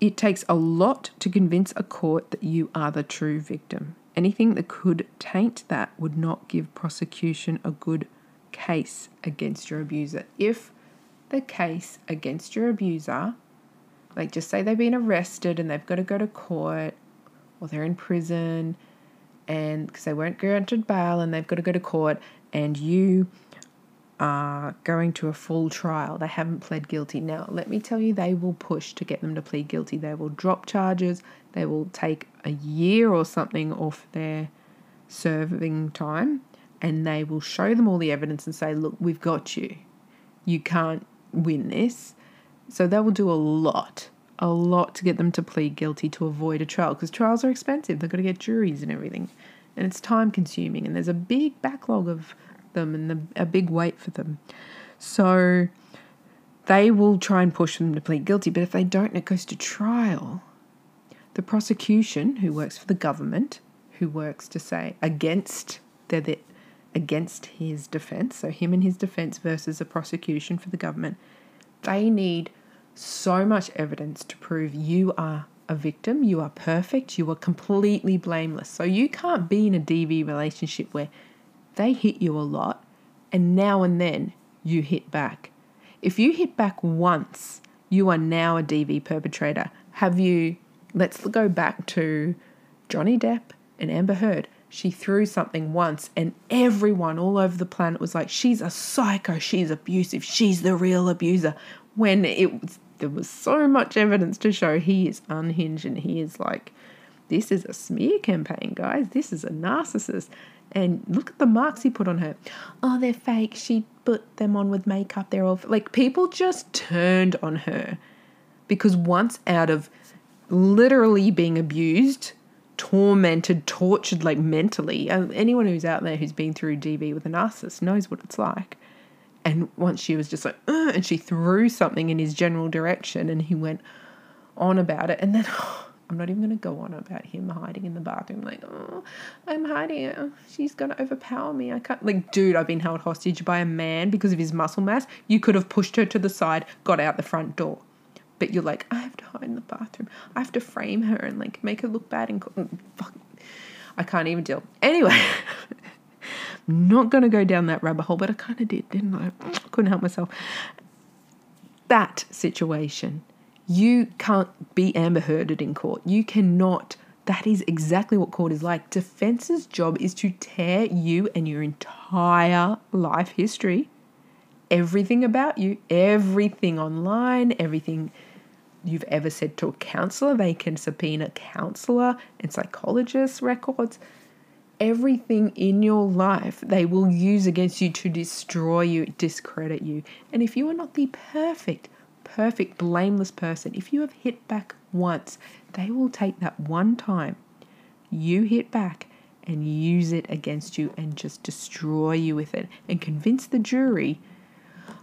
A: It takes a lot to convince a court that you are the true victim. Anything that could taint that would not give prosecution a good case against your abuser. If the case against your abuser, like just say they've been arrested and they've got to go to court or they're in prison and because they weren't granted bail and they've got to go to court and you are going to a full trial. They haven't pled guilty. Now, let me tell you, they will push to get them to plead guilty. They will drop charges. They will take a year or something off their serving time and they will show them all the evidence and say, look, we've got you. You can't win this. So they will do a lot, a lot to get them to plead guilty to avoid a trial because trials are expensive. They've got to get juries and everything. And it's time consuming and there's a big backlog of them and the, a big weight for them. So they will try and push them to plead guilty, but if they don't, it goes to trial. The prosecution, who works for the government, who works to say against they're the, against his defense, so him and his defense versus a prosecution for the government, they need so much evidence to prove you are a victim, you are perfect, you are completely blameless. So you can't be in a DV relationship where they hit you a lot and now and then you hit back. If you hit back once, you are now a DV perpetrator. Have you, let's go back to Johnny Depp and Amber Heard. She threw something once, and everyone all over the planet was like, She's a psycho, she's abusive, she's the real abuser. When it was, there was so much evidence to show he is unhinged and he is like, This is a smear campaign, guys. This is a narcissist. And look at the marks he put on her. Oh, they're fake. She put them on with makeup. They're all like people just turned on her because once out of literally being abused, tormented, tortured, like mentally, uh, anyone who's out there who's been through DV with a narcissist knows what it's like. And once she was just like, and she threw something in his general direction, and he went on about it. And then, (sighs) oh, I'm not even going to go on about him hiding in the bathroom, like, oh, I'm hiding. She's going to overpower me. I can't. Like, dude, I've been held hostage by a man because of his muscle mass. You could have pushed her to the side, got out the front door. But you're like, I have to hide in the bathroom. I have to frame her and, like, make her look bad. And mm, fuck. I can't even deal. Anyway, (laughs) not going to go down that rabbit hole, but I kind of did, didn't I? Couldn't help myself. That situation you can't be Amber Hearded in court. You cannot. That is exactly what court is like. Defense's job is to tear you and your entire life history, everything about you, everything online, everything you've ever said to a counselor. They can subpoena counselor and psychologist records. Everything in your life they will use against you to destroy you, discredit you. And if you are not the perfect, perfect, blameless person, if you have hit back once, they will take that one time you hit back and use it against you and just destroy you with it and convince the jury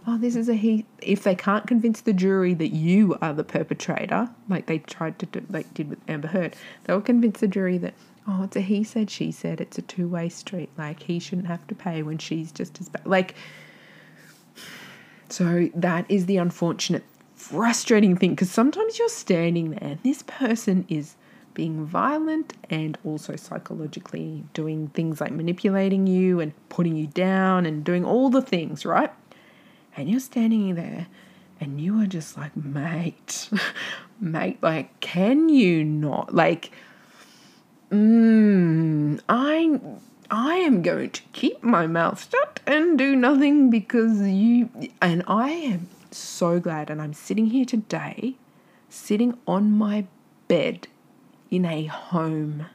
A: oh this is a he if they can't convince the jury that you are the perpetrator like they tried to do like did with amber heard they'll convince the jury that oh it's a he said she said. It's a two-way street. Like he shouldn't have to pay when she's just as bad like so that is the unfortunate frustrating thing because sometimes you're standing there and this person is being violent and also psychologically doing things like manipulating you and putting you down and doing all the things, right? And you're standing there and you are just like, mate, (laughs) mate, like, can you not? Like, mm, I, I am going to keep my mouth shut and do nothing because you, and I am so glad. And I'm sitting here today, sitting on my bed in a home.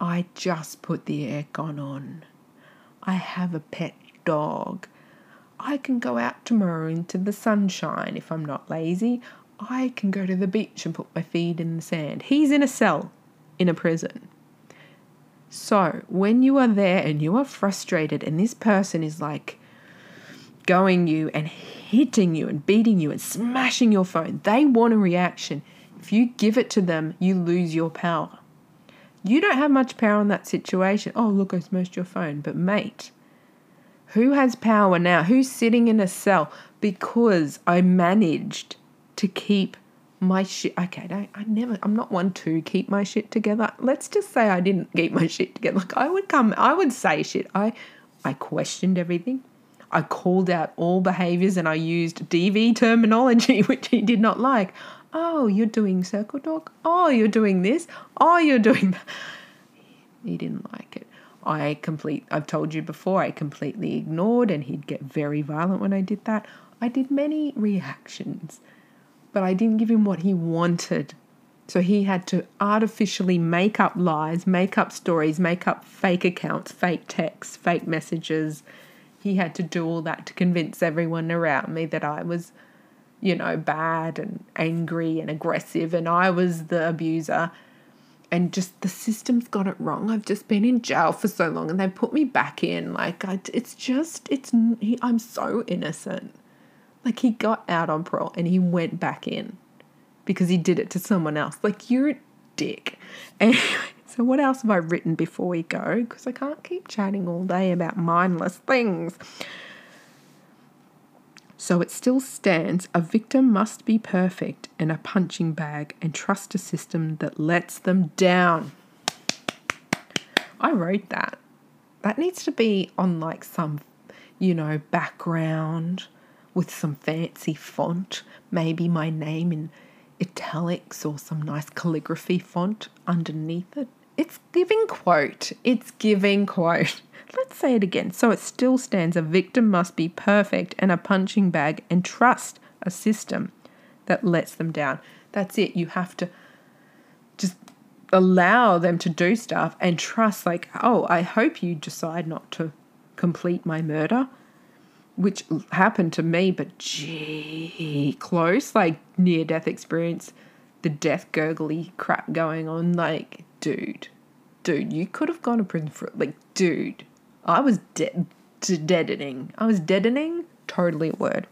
A: I just put the aircon on. I have a pet dog. I can go out tomorrow into the sunshine if I'm not lazy. I can go to the beach and put my feet in the sand. He's in a cell in a prison. So, when you are there and you are frustrated, and this person is like going you and hitting you and beating you and smashing your phone. They want a reaction. If you give it to them, you lose your power. You don't have much power in that situation. Oh, look, I smashed your phone. But, mate, who has power now? Who's sitting in a cell? Because I managed to keep my shit. Okay, I, I never. I'm not one to keep my shit together. Let's just say I didn't keep my shit together. Like I would come, I would say shit. I, I questioned everything. I called out all behaviors and I used DV terminology, (laughs) which he did not like. Oh, you're doing circle talk. Oh, you're doing this. Oh, you're doing that. He didn't like it. I complete I've told you before I completely ignored and he'd get very violent when I did that. I did many reactions, but I didn't give him what he wanted. So he had to artificially make up lies, make up stories, make up fake accounts, fake texts, fake messages. He had to do all that to convince everyone around me that I was, you know, bad and angry and aggressive and I was the abuser and just the system's got it wrong. I've just been in jail for so long and they put me back in. Like, I, it's just, it's, he, I'm so innocent. Like, he got out on parole and he went back in because he did it to someone else. Like, you're a dick. (laughs) Anyway, so what else have I written before we go? Because I can't keep chatting all day about mindless things. So it still stands a victim must be perfect and a punching bag and trust a system that lets them down. I wrote that. That needs to be on like some, you know, background with some fancy font, maybe my name in italics or some nice calligraphy font underneath it. It's giving quote. It's giving quote. (laughs) Let's say it again. So it still stands a victim must be perfect and a punching bag and trust a system that lets them down. That's it. You have to just allow them to do stuff and trust, like, oh, I hope you decide not to complete my murder, which happened to me, but gee, close, like near death experience, the death gurgly crap going on. Like, dude, dude, you could have gone to prison for, like, dude, I was de- deadening. I was deadening, totally a word.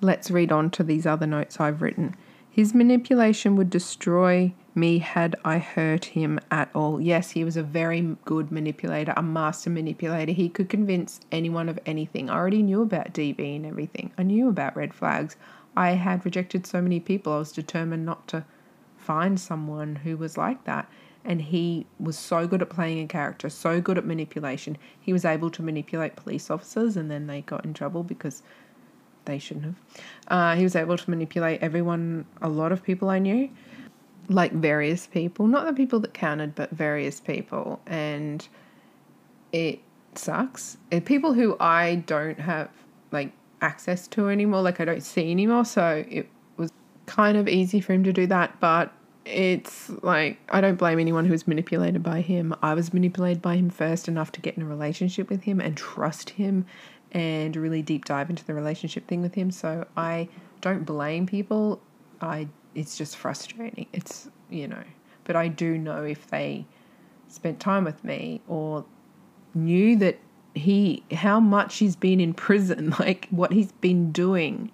A: Let's read on to these other notes I've written. His manipulation would destroy me had I hurt him at all. Yes, he was a very good manipulator, a master manipulator. He could convince anyone of anything. I already knew about DV and everything. I knew about red flags. I had rejected so many people. I was determined not to find someone who was like that and he was so good at playing a character, so good at manipulation. He was able to manipulate police officers, and then they got in trouble because they shouldn't have. Uh, he was able to manipulate everyone, a lot of people I knew, like various people, not the people that counted, but various people, and it sucks. And people who I don't have like access to anymore, like I don't see anymore, so it was kind of easy for him to do that, but it's like I don't blame anyone who was manipulated by him. I was manipulated by him first enough to get in a relationship with him and trust him and really deep dive into the relationship thing with him. So I don't blame people. I it's just frustrating. It's you know, but I do know if they spent time with me or knew that he how much he's been in prison, (laughs) like what he's been doing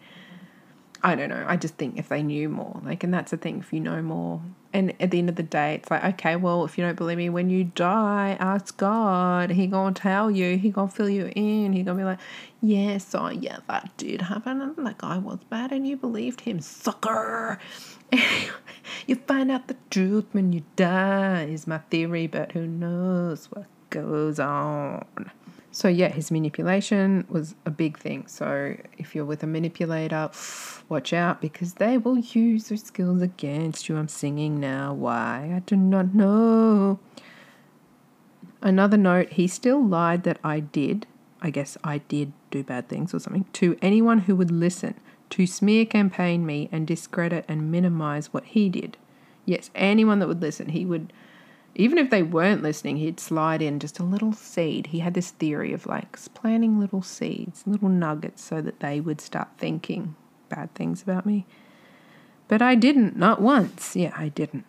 A: I don't know. I just think if they knew more, like, and that's the thing, if you know more. And at the end of the day, it's like, okay, well, if you don't believe me, when you die, ask God. He gonna tell you. He gonna fill you in. He gonna be like, yes, oh yeah, that did happen, and that guy was bad, and you believed him, sucker. (laughs) you find out the truth when you die is my theory, but who knows what goes on. So, yeah, his manipulation was a big thing. So, if you're with a manipulator, (sniffs) watch out because they will use their skills against you. I'm singing now. Why? I do not know. Another note he still lied that I did, I guess I did do bad things or something, to anyone who would listen, to smear campaign me and discredit and minimize what he did. Yes, anyone that would listen, he would even if they weren't listening, he'd slide in just a little seed. He had this theory of like planting little seeds, little nuggets, so that they would start thinking bad things about me. But I didn't, not once. Yeah, I didn't.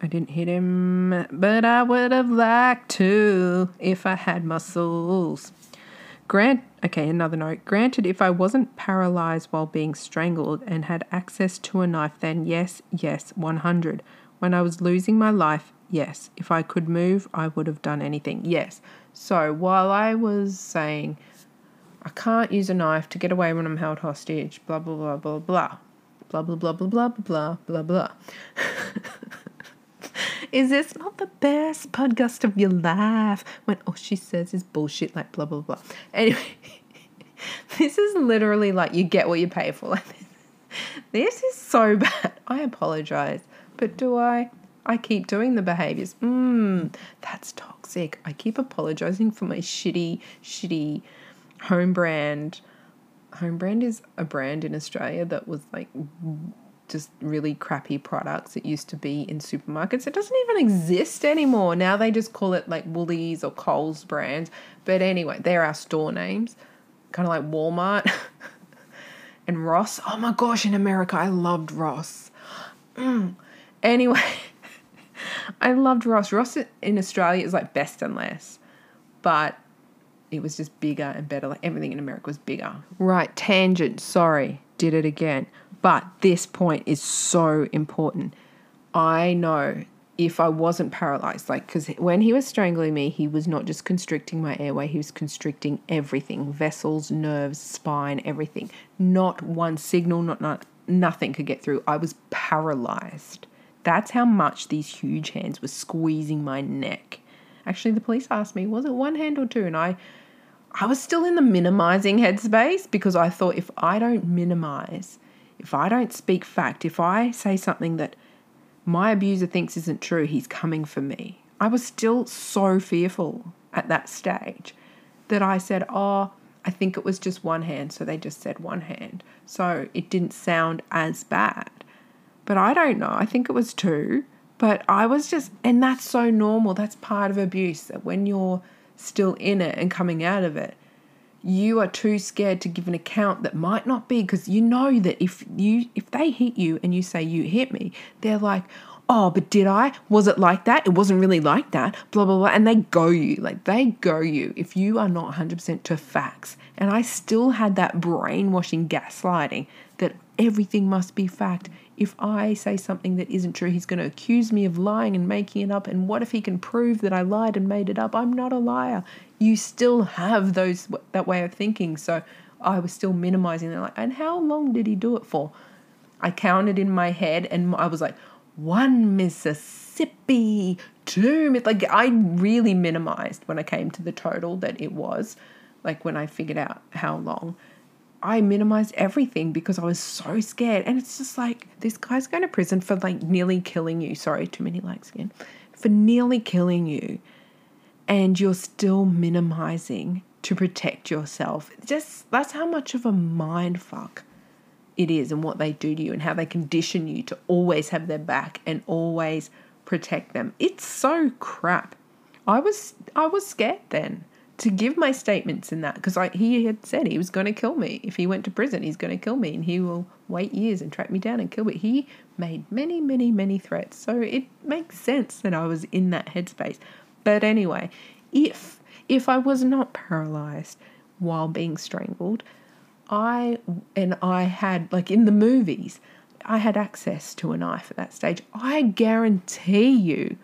A: I didn't hit him, but I would have liked to if I had muscles. Grant, okay, another note. Granted, if I wasn't paralyzed while being strangled and had access to a knife, then yes, yes, 100. When I was losing my life, Yes. If I could move, I would have done anything. Yes. So while I was saying, I can't use a knife to get away when I'm held hostage, blah, blah, blah, blah, blah, blah, blah, blah, blah, blah, blah, blah, blah. (laughs) is this not the best podcast of your life when all she says is bullshit like blah, blah, blah? Anyway, (laughs) this is literally like you get what you pay for. (laughs) this is so bad. I apologize. But do I? I keep doing the behaviors. Mmm, that's toxic. I keep apologizing for my shitty, shitty home brand. Home brand is a brand in Australia that was like just really crappy products. It used to be in supermarkets. It doesn't even exist anymore. Now they just call it like Woolies or Coles brands. But anyway, they're our store names, kind of like Walmart (laughs) and Ross. Oh my gosh, in America, I loved Ross. Mm. Anyway. I loved Ross. Ross in Australia is like best and less, but it was just bigger and better. Like everything in America was bigger. Right, tangent. Sorry, did it again. But this point is so important. I know if I wasn't paralyzed, like, because when he was strangling me, he was not just constricting my airway, he was constricting everything vessels, nerves, spine, everything. Not one signal, not, not nothing could get through. I was paralyzed. That's how much these huge hands were squeezing my neck. Actually, the police asked me, was it one hand or two? And I I was still in the minimizing headspace because I thought if I don't minimize, if I don't speak fact, if I say something that my abuser thinks isn't true, he's coming for me. I was still so fearful at that stage that I said, Oh, I think it was just one hand. So they just said one hand. So it didn't sound as bad. But I don't know. I think it was two. But I was just, and that's so normal. That's part of abuse that when you're still in it and coming out of it, you are too scared to give an account that might not be because you know that if you if they hit you and you say you hit me, they're like, oh, but did I? Was it like that? It wasn't really like that. Blah blah blah, and they go you like they go you if you are not hundred percent to facts. And I still had that brainwashing gaslighting that everything must be fact if I say something that isn't true, he's going to accuse me of lying and making it up. And what if he can prove that I lied and made it up? I'm not a liar. You still have those that way of thinking. So I was still minimizing it. Like, and how long did he do it for? I counted in my head, and I was like, one Mississippi, two. Like I really minimized when I came to the total that it was. Like when I figured out how long. I minimized everything because I was so scared. And it's just like, this guy's going to prison for like nearly killing you. Sorry, too many likes again. For nearly killing you. And you're still minimizing to protect yourself. Just that's how much of a mind fuck it is and what they do to you and how they condition you to always have their back and always protect them. It's so crap. I was I was scared then to give my statements in that because he had said he was going to kill me. If he went to prison he's going to kill me and he will wait years and track me down and kill me. He made many many many threats so it makes sense that i was in that headspace. But anyway if if i was not paralyzed while being strangled i and i had like in the movies i had access to a knife at that stage. I guarantee you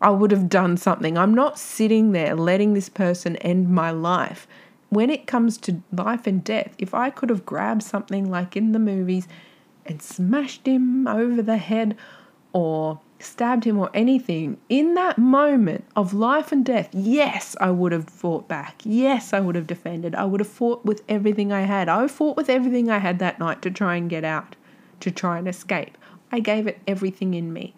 A: I would have done something. I'm not sitting there letting this person end my life. When it comes to life and death, if I could have grabbed something like in the movies and smashed him over the head or stabbed him or anything, in that moment of life and death, yes, I would have fought back. Yes, I would have defended. I would have fought with everything I had. I fought with everything I had that night to try and get out, to try and escape. I gave it everything in me.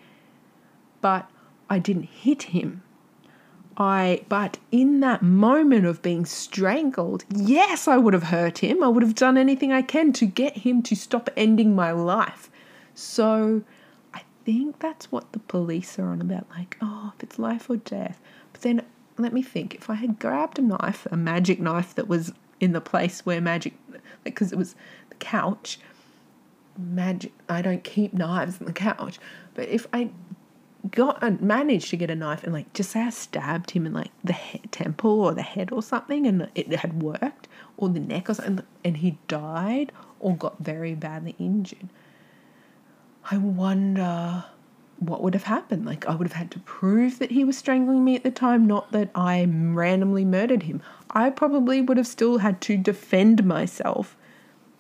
A: But I didn't hit him. I, but in that moment of being strangled, yes, I would have hurt him. I would have done anything I can to get him to stop ending my life. So I think that's what the police are on about like, oh, if it's life or death. But then let me think if I had grabbed a knife, a magic knife that was in the place where magic, because it was the couch, magic, I don't keep knives on the couch, but if I got managed to get a knife and like just say I stabbed him in like the head, temple or the head or something and it had worked or the neck or something and he died or got very badly injured. I wonder what would have happened. Like I would have had to prove that he was strangling me at the time, not that I randomly murdered him. I probably would have still had to defend myself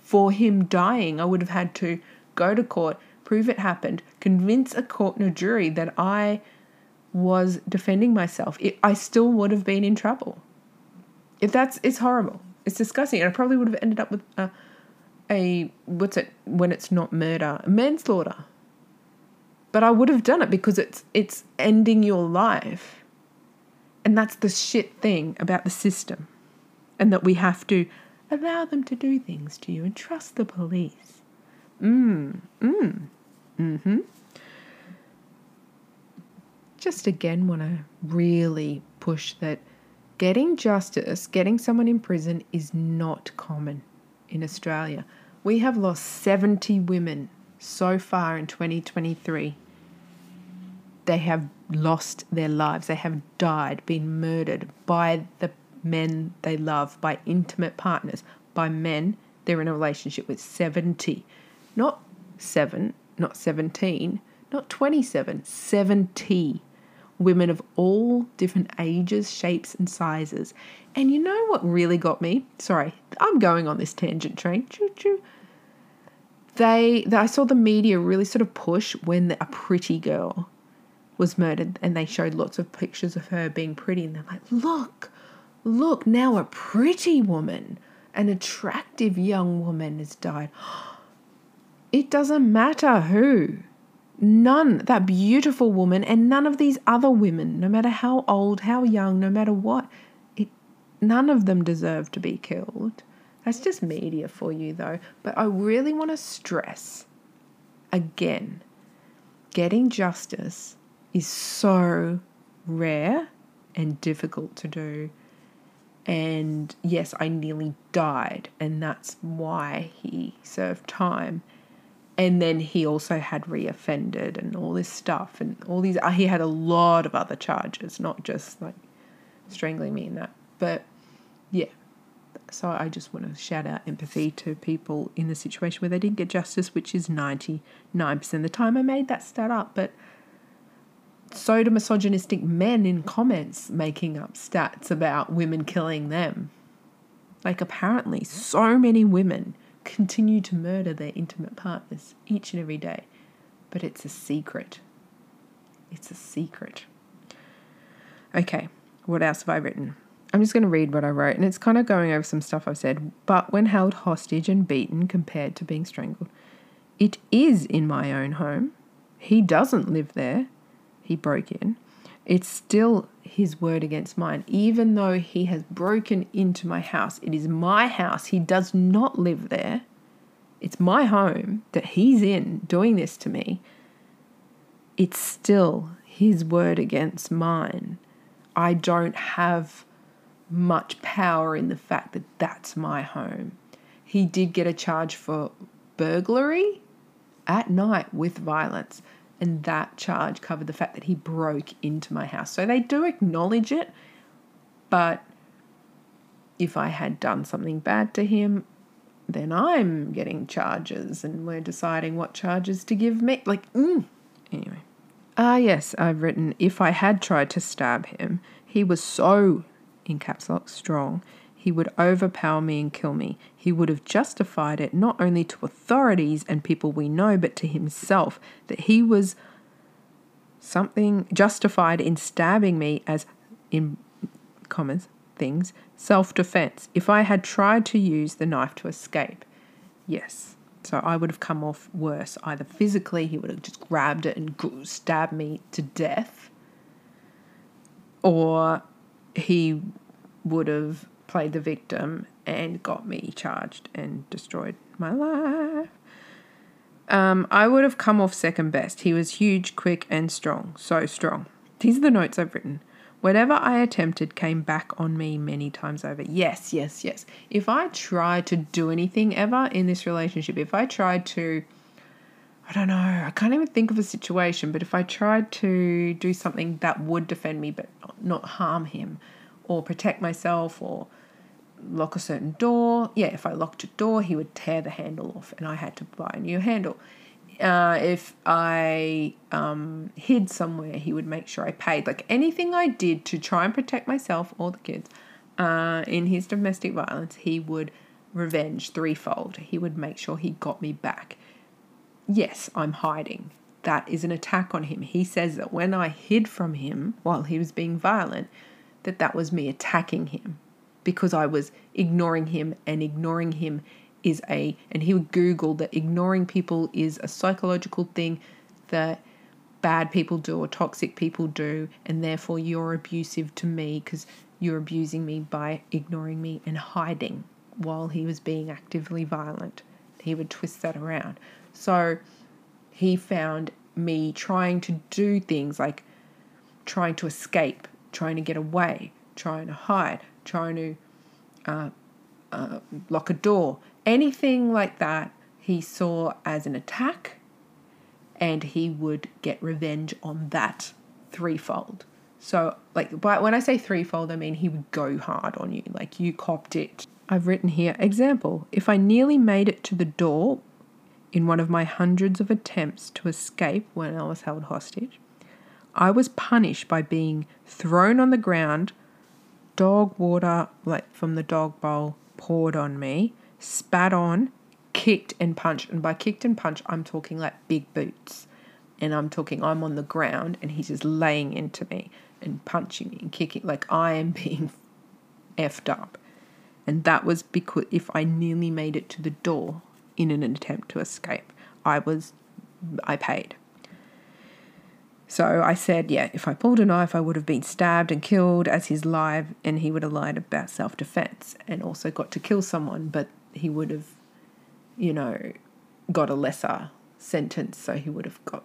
A: for him dying. I would have had to go to court, prove it happened, convince a court and a jury that I was defending myself, it, I still would have been in trouble. If that's, it's horrible. It's disgusting. And I probably would have ended up with a, a what's it, when it's not murder, manslaughter. But I would have done it because it's it's ending your life. And that's the shit thing about the system. And that we have to allow them to do things to you and trust the police. Mm, mm, mm-hmm. Just again want to really push that getting justice, getting someone in prison is not common in Australia. We have lost 70 women so far in 2023 they have lost their lives. They have died, been murdered by the men they love, by intimate partners, by men they're in a relationship with. 70. Not 7, not 17, not 27, 70 women of all different ages, shapes, and sizes. And you know what really got me? Sorry, I'm going on this tangent train. Choo choo. They, I saw the media really sort of push when a pretty girl was murdered and they showed lots of pictures of her being pretty and they're like, look, look, now a pretty woman, an attractive young woman has died. It doesn't matter who. None, that beautiful woman and none of these other women, no matter how old, how young, no matter what, it, none of them deserve to be killed. That's just media for you, though. But I really want to stress again getting justice is so rare and difficult to do. And yes, I nearly died, and that's why he served time. And then he also had reoffended and all this stuff, and all these. Uh, he had a lot of other charges, not just like strangling me and that. But yeah, so I just want to shout out empathy to people in the situation where they didn't get justice, which is 99% of the time. I made that stat up, but so do misogynistic men in comments making up stats about women killing them. Like, apparently, so many women continue to murder their intimate partners each and every day, but it's a secret. It's a secret. Okay, what else have I written? I'm just going to read what I wrote, and it's kind of going over some stuff I've said. But when held hostage and beaten compared to being strangled, it is in my own home. He doesn't live there he broke in, it's still his word against mine. Even though he has broken into my house, it is my house. He does not live there. It's my home that he's in doing this to me. It's still his word against mine. I don't have much power in the fact that that's my home. He did get a charge for burglary at night with violence and that charge covered the fact that he broke into my house. So they do acknowledge it, but if I had done something bad to him, then I'm getting charges and we're deciding what charges to give me. Like, mm. anyway. Ah, yes, I've written if I had tried to stab him, he was so, in caps lock, strong he would overpower me and kill me. He would have justified it not only to authorities and people we know, but to himself that he was something justified in stabbing me as, in commas, things, self defense. If I had tried to use the knife to escape, yes. So I would have come off worse. Either physically, he would have just grabbed it and stabbed me to death, or he would have played the victim and got me charged and destroyed my life. Um, I would have come off second best. He was huge, quick, and strong. So strong. These are the notes I've written. Whatever I attempted came back on me many times over. Yes, yes, yes. If I tried to do anything ever in this relationship, if I tried to, I don't know, I can't even think of a situation, but if I tried to do something that would defend me but not harm him or protect myself or lock a certain door. Yeah, if I locked a door, he would tear the handle off and I had to buy a new handle. Uh, if I um, hid somewhere, he would make sure I paid. Like anything I did to try and protect myself or the kids uh, in his domestic violence, he would revenge threefold. He would make sure he got me back. yes, I'm hiding. That is an attack on him. He says that when I hid from him while he was being violent, that that was me attacking him because I was ignoring him and ignoring him is a and he would google that ignoring people is a psychological thing that bad people do or toxic people do and therefore you're abusive to me because you're abusing me by ignoring me and hiding while he was being actively violent. He would twist that around. So he found me trying to do things like trying to escape trying to get away trying to hide trying to uh, uh, lock a door, anything like that, he saw as an attack and he would get revenge on that threefold. So, like, but when I say threefold, I mean he would go hard on you, like you copped it. I've written here example if I nearly made it to the door in one of my hundreds of attempts to escape when I was held hostage, I was punished by being thrown on the ground dog water, like from the dog bowl, poured on me, spat on, kicked and punched. And by kicked and punched, I'm talking like big boots. And I'm talking, I'm on the ground and he's just laying into me and punching me and kicking, like I am (laughs) being effed up. And that was because if I nearly made it to the door in an attempt to escape, I was, I paid. So I said, yeah, if I pulled a knife, I would have been stabbed and killed as he's live, and he would have lied about self defense and also got to kill someone, but he would have, you know, got a lesser sentence. So he would have got,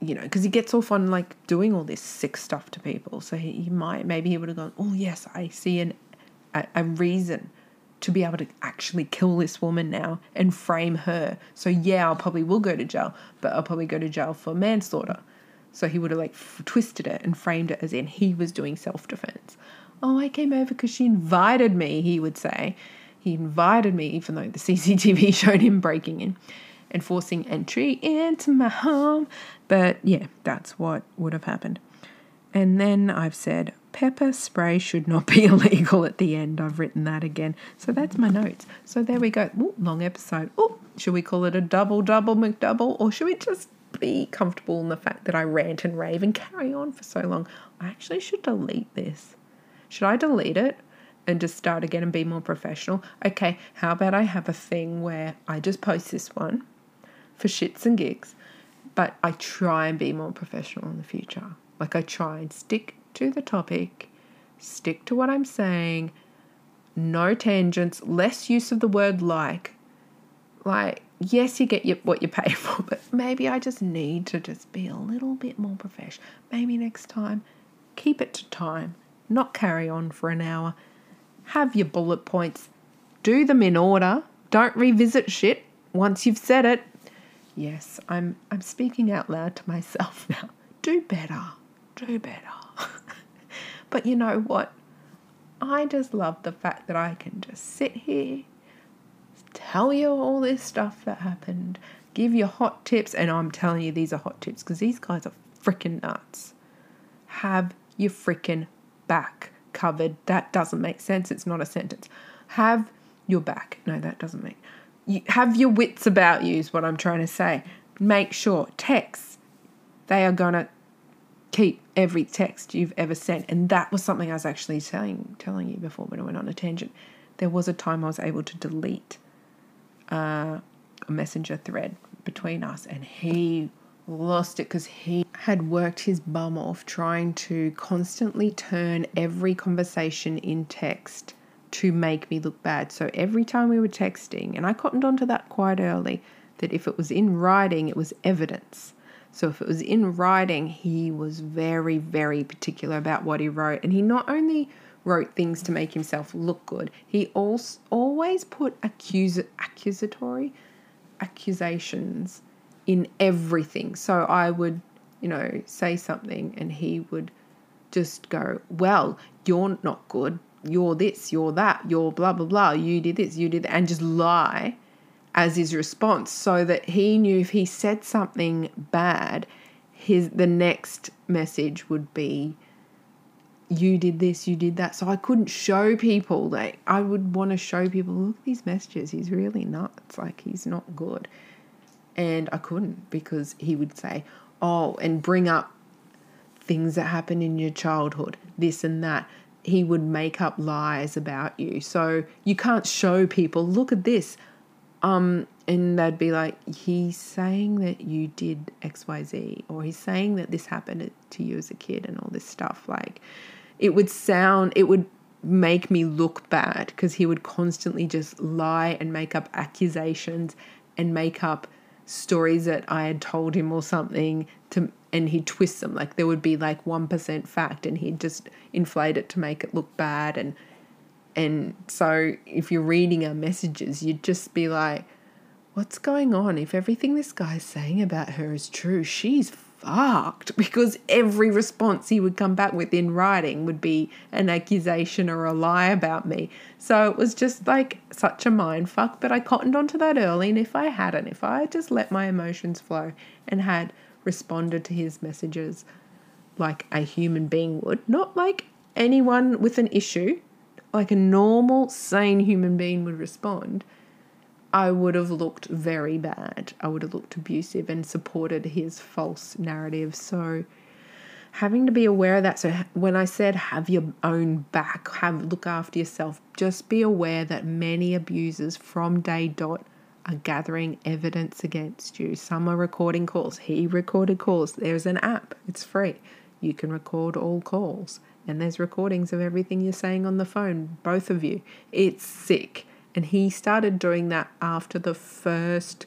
A: you know, because he gets off on like doing all this sick stuff to people. So he, he might, maybe he would have gone, oh, yes, I see an, a, a reason to be able to actually kill this woman now and frame her. So yeah, I'll probably will go to jail, but I'll probably go to jail for manslaughter so he would have like f- twisted it and framed it as in he was doing self defense. Oh, I came over because she invited me, he would say. He invited me, even though the CCTV (laughs) showed him breaking in and forcing entry into my home. But yeah, that's what would have happened. And then I've said pepper spray should not be (laughs) illegal at the end. I've written that again. So that's my notes. So there we go. Ooh, long episode. Oh, should we call it a double double McDouble or should we just be comfortable in the fact that I rant and rave and carry on for so long. I actually should delete this. Should I delete it and just start again and be more professional? Okay, how about I have a thing where I just post this one for shits and gigs, but I try and be more professional in the future. Like I try and stick to the topic, stick to what I'm saying, no tangents, less use of the word like. Like yes, you get your, what you pay (laughs) for, but maybe I just need to just be a little bit more professional. Maybe next time, keep it to time, not carry on for an hour. Have your bullet points, do them in order. Don't revisit shit once you've said it. Yes, I'm I'm speaking out loud to myself (laughs) now. Do better. Do better. (laughs) but you know what? I just love the fact that I can just sit here tell you all this stuff that happened, give you hot tips, and I'm telling you these are hot tips because these guys are freaking nuts. Have your freaking back covered. That doesn't make sense. It's not a sentence. Have your back. No, that doesn't make. You have your wits about you is what I'm trying to say. Make sure texts they are gonna keep every text you've ever sent, and that was something I was actually telling telling you before, but I went on a tangent. There was a time I was able to delete uh, a messenger thread between us, and he lost it because he had worked his bum off trying to constantly turn every conversation in text to make me look bad. So every time we were texting, and I cottoned onto that quite early, that if it was in writing, it was evidence. So if it was in writing, he was very, very particular about what he wrote. And he not only wrote things to make himself look good. He also always put accuse, accusatory accusations in everything. So I would, you know, say something and he would just go, Well, you're not good. You're this, you're that, you're blah, blah, blah. You did this, you did that, and just lie as his response so that he knew if he said something bad, his the next message would be you did this, you did that. So I couldn't show people. Like I would want to show people, look at these messages. He's really nuts. Like he's not good. And I couldn't because he would say, oh, and bring up things that happened in your childhood, this and that. He would make up lies about you. So you can't show people, look at this. Um, and they'd be like, he's saying that you did XYZ, or he's saying that this happened to you as a kid, and all this stuff. Like, it would sound, it would make me look bad because he would constantly just lie and make up accusations and make up stories that I had told him or something to and he'd twist them. Like there would be like 1% fact and he'd just inflate it to make it look bad. And and so if you're reading our messages you'd just be like what's going on? If everything this guy's saying about her is true she's fucked because every response he would come back with in writing would be an accusation or a lie about me. So it was just like such a mind fuck, but I cottoned onto that early. And if I hadn't, if I just let my emotions flow and had responded to his messages like a human being would, not like anyone with an issue, like a normal, sane human being would respond I would have looked very bad. I would have looked abusive and supported his false narrative. So having to be aware of that. So when I said have your own back, have look after yourself, just be aware that many abusers from day dot are gathering evidence against you. Some are recording calls. He recorded calls. There's an app. It's free. You can record all calls. And there's recordings of everything you're saying on the phone, both of you. It's sick. And he started doing that after the first,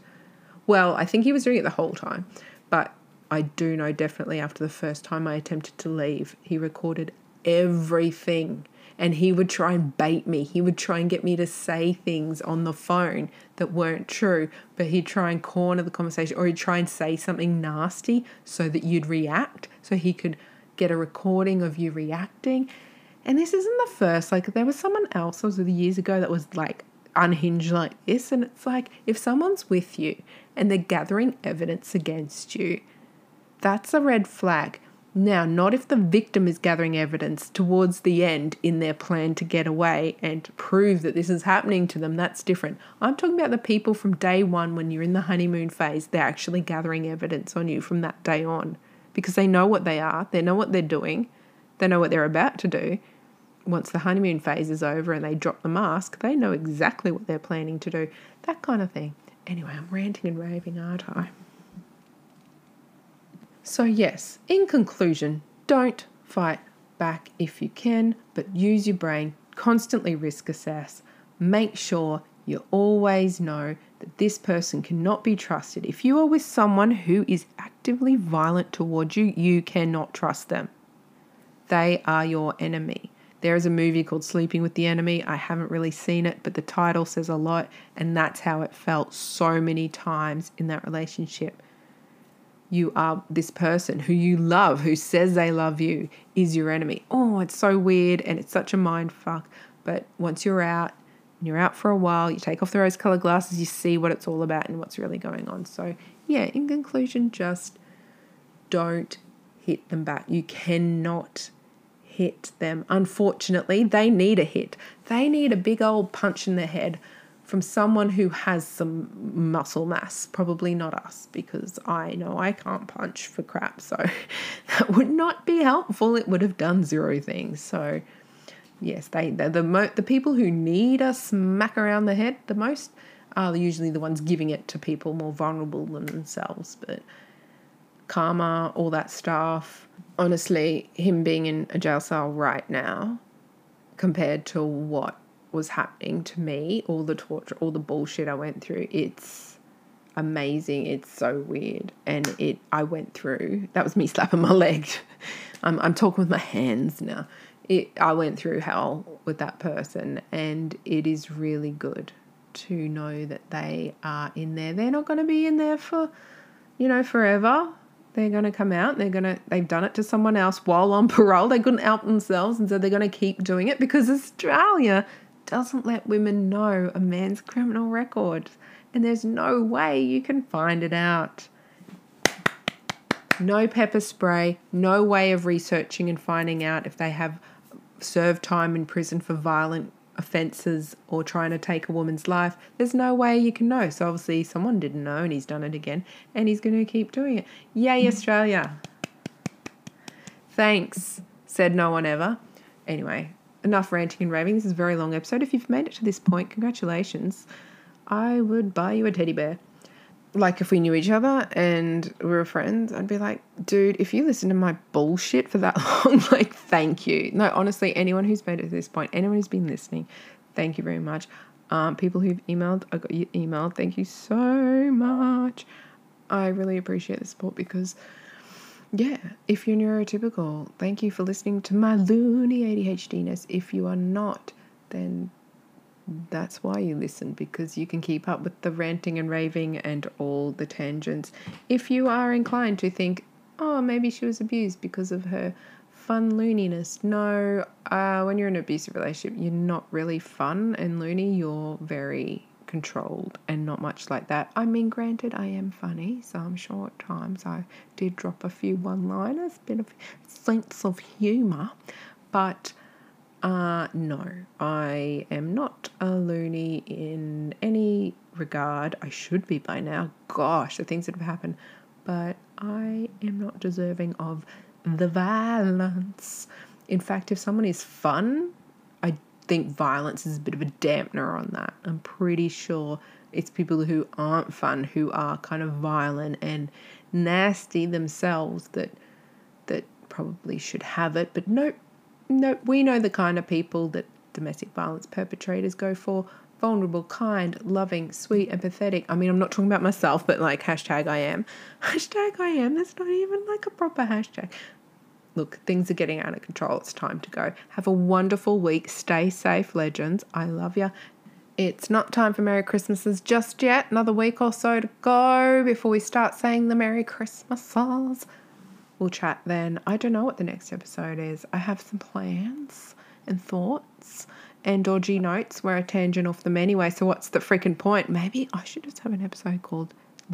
A: well, I think he was doing it the whole time, but I do know definitely after the first time I attempted to leave, he recorded everything. And he would try and bait me. He would try and get me to say things on the phone that weren't true, but he'd try and corner the conversation or he'd try and say something nasty so that you'd react, so he could get a recording of you reacting. And this isn't the first, like, there was someone else, it was with years ago, that was like unhinged like this. And it's like if someone's with you and they're gathering evidence against you, that's a red flag. Now, not if the victim is gathering evidence towards the end in their plan to get away and prove that this is happening to them. That's different. I'm talking about the people from day one when you're in the honeymoon phase, they're actually gathering evidence on you from that day on because they know what they are, they know what they're doing, they know what they're about to do, once the honeymoon phase is over and they drop the mask, they know exactly what they're planning to do. That kind of thing. Anyway, I'm ranting and raving, aren't I? So, yes, in conclusion, don't fight back if you can, but use your brain, constantly risk assess, make sure you always know that this person cannot be trusted. If you are with someone who is actively violent towards you, you cannot trust them. They are your enemy. There is a movie called Sleeping with the Enemy. I haven't really seen it, but the title says a lot, and that's how it felt so many times in that relationship. You are this person who you love, who says they love you, is your enemy. Oh, it's so weird and it's such a mind fuck. But once you're out, and you're out for a while, you take off the rose colored glasses, you see what it's all about and what's really going on. So, yeah, in conclusion, just don't hit them back. You cannot hit them. Unfortunately, they need a hit. They need a big old punch in the head from someone who has some muscle mass. Probably not us, because I know I can't punch for crap. So (laughs) that would not be helpful. It would have done zero things. So yes, they the the, mo- the people who need a smack around the head the most are usually the ones giving it to people more vulnerable than themselves. But karma, all that stuff. Honestly, him being in a jail cell right now, compared to what was happening to me, all the torture, all the bullshit I went through, it's amazing. It's so weird. And it, I went through, that was me (laughs) slapping my leg. I'm, I'm talking with my hands now. It, I went through hell with that person, and it is really good to know that they are in there. They're not going to be in there for, you know, forever they're going to come out they're going to they've done it to someone else while on parole. They couldn't help themselves and so they're going to keep doing it because australia doesn't let women know a man's criminal record. And there's no way you can find it out. No pepper spray no way of researching and finding out if they have served time in prison for violent offences or trying to take a woman's life, there's no way you can know. So obviously someone didn't know and he's done it again and he's going to keep doing it. Yay, mm. Australia. Thanks, said no one ever. Anyway, enough ranting and raving. This is a very long episode. If you've made it to this point, congratulations. I would buy you a teddy bear. Like if we knew each other and we were friends, I'd be like, dude, if you listen to my bullshit for that (laughs) long, like, thank you. No, honestly, anyone who's made it to this point, anyone who's been listening, thank you very much. Um, people who've emailed, I got your email. Thank you so much. I really appreciate the support because, yeah, if you're neurotypical, thank you for listening to my loony ADHDness. If you are not, then that's why you listen because you can keep up with the ranting and raving and all the tangents. If you are inclined to think, oh, maybe she was abused because of her fun looniness. No, uh, when you're in an abusive relationship, you're not really fun and loony. You're very controlled and not much like that. I mean, granted, I am funny, so I'm sure at times I did drop a few one liners, bit of sense of humour, but uh, no, I am not a loony in any regard. I should be by now. Gosh, the things that have happened. But I am not deserving of the violence. In fact, if someone is fun, I think violence is a bit of a dampener on that. I'm pretty sure it's people who aren't fun who are kind of violent and nasty themselves that that probably should have it. But nope, no, we know the kind of people that domestic violence perpetrators go for vulnerable, kind, loving, sweet, empathetic. I mean, I'm not talking about myself, but like hashtag I am. (laughs) Hashtag I am. That's not even like a proper hashtag. Look, things are getting out of control. It's time to go. Have a wonderful week. Stay safe, legends. I love you. It's not time for Merry Christmases just yet. Another week or so to go before we start saying the Merry Christmases. We'll chat then. I don't know what the next episode is. I have some plans and thoughts and G notes where I tangent off them anyway. So what's the freaking point? Maybe I should just have an episode called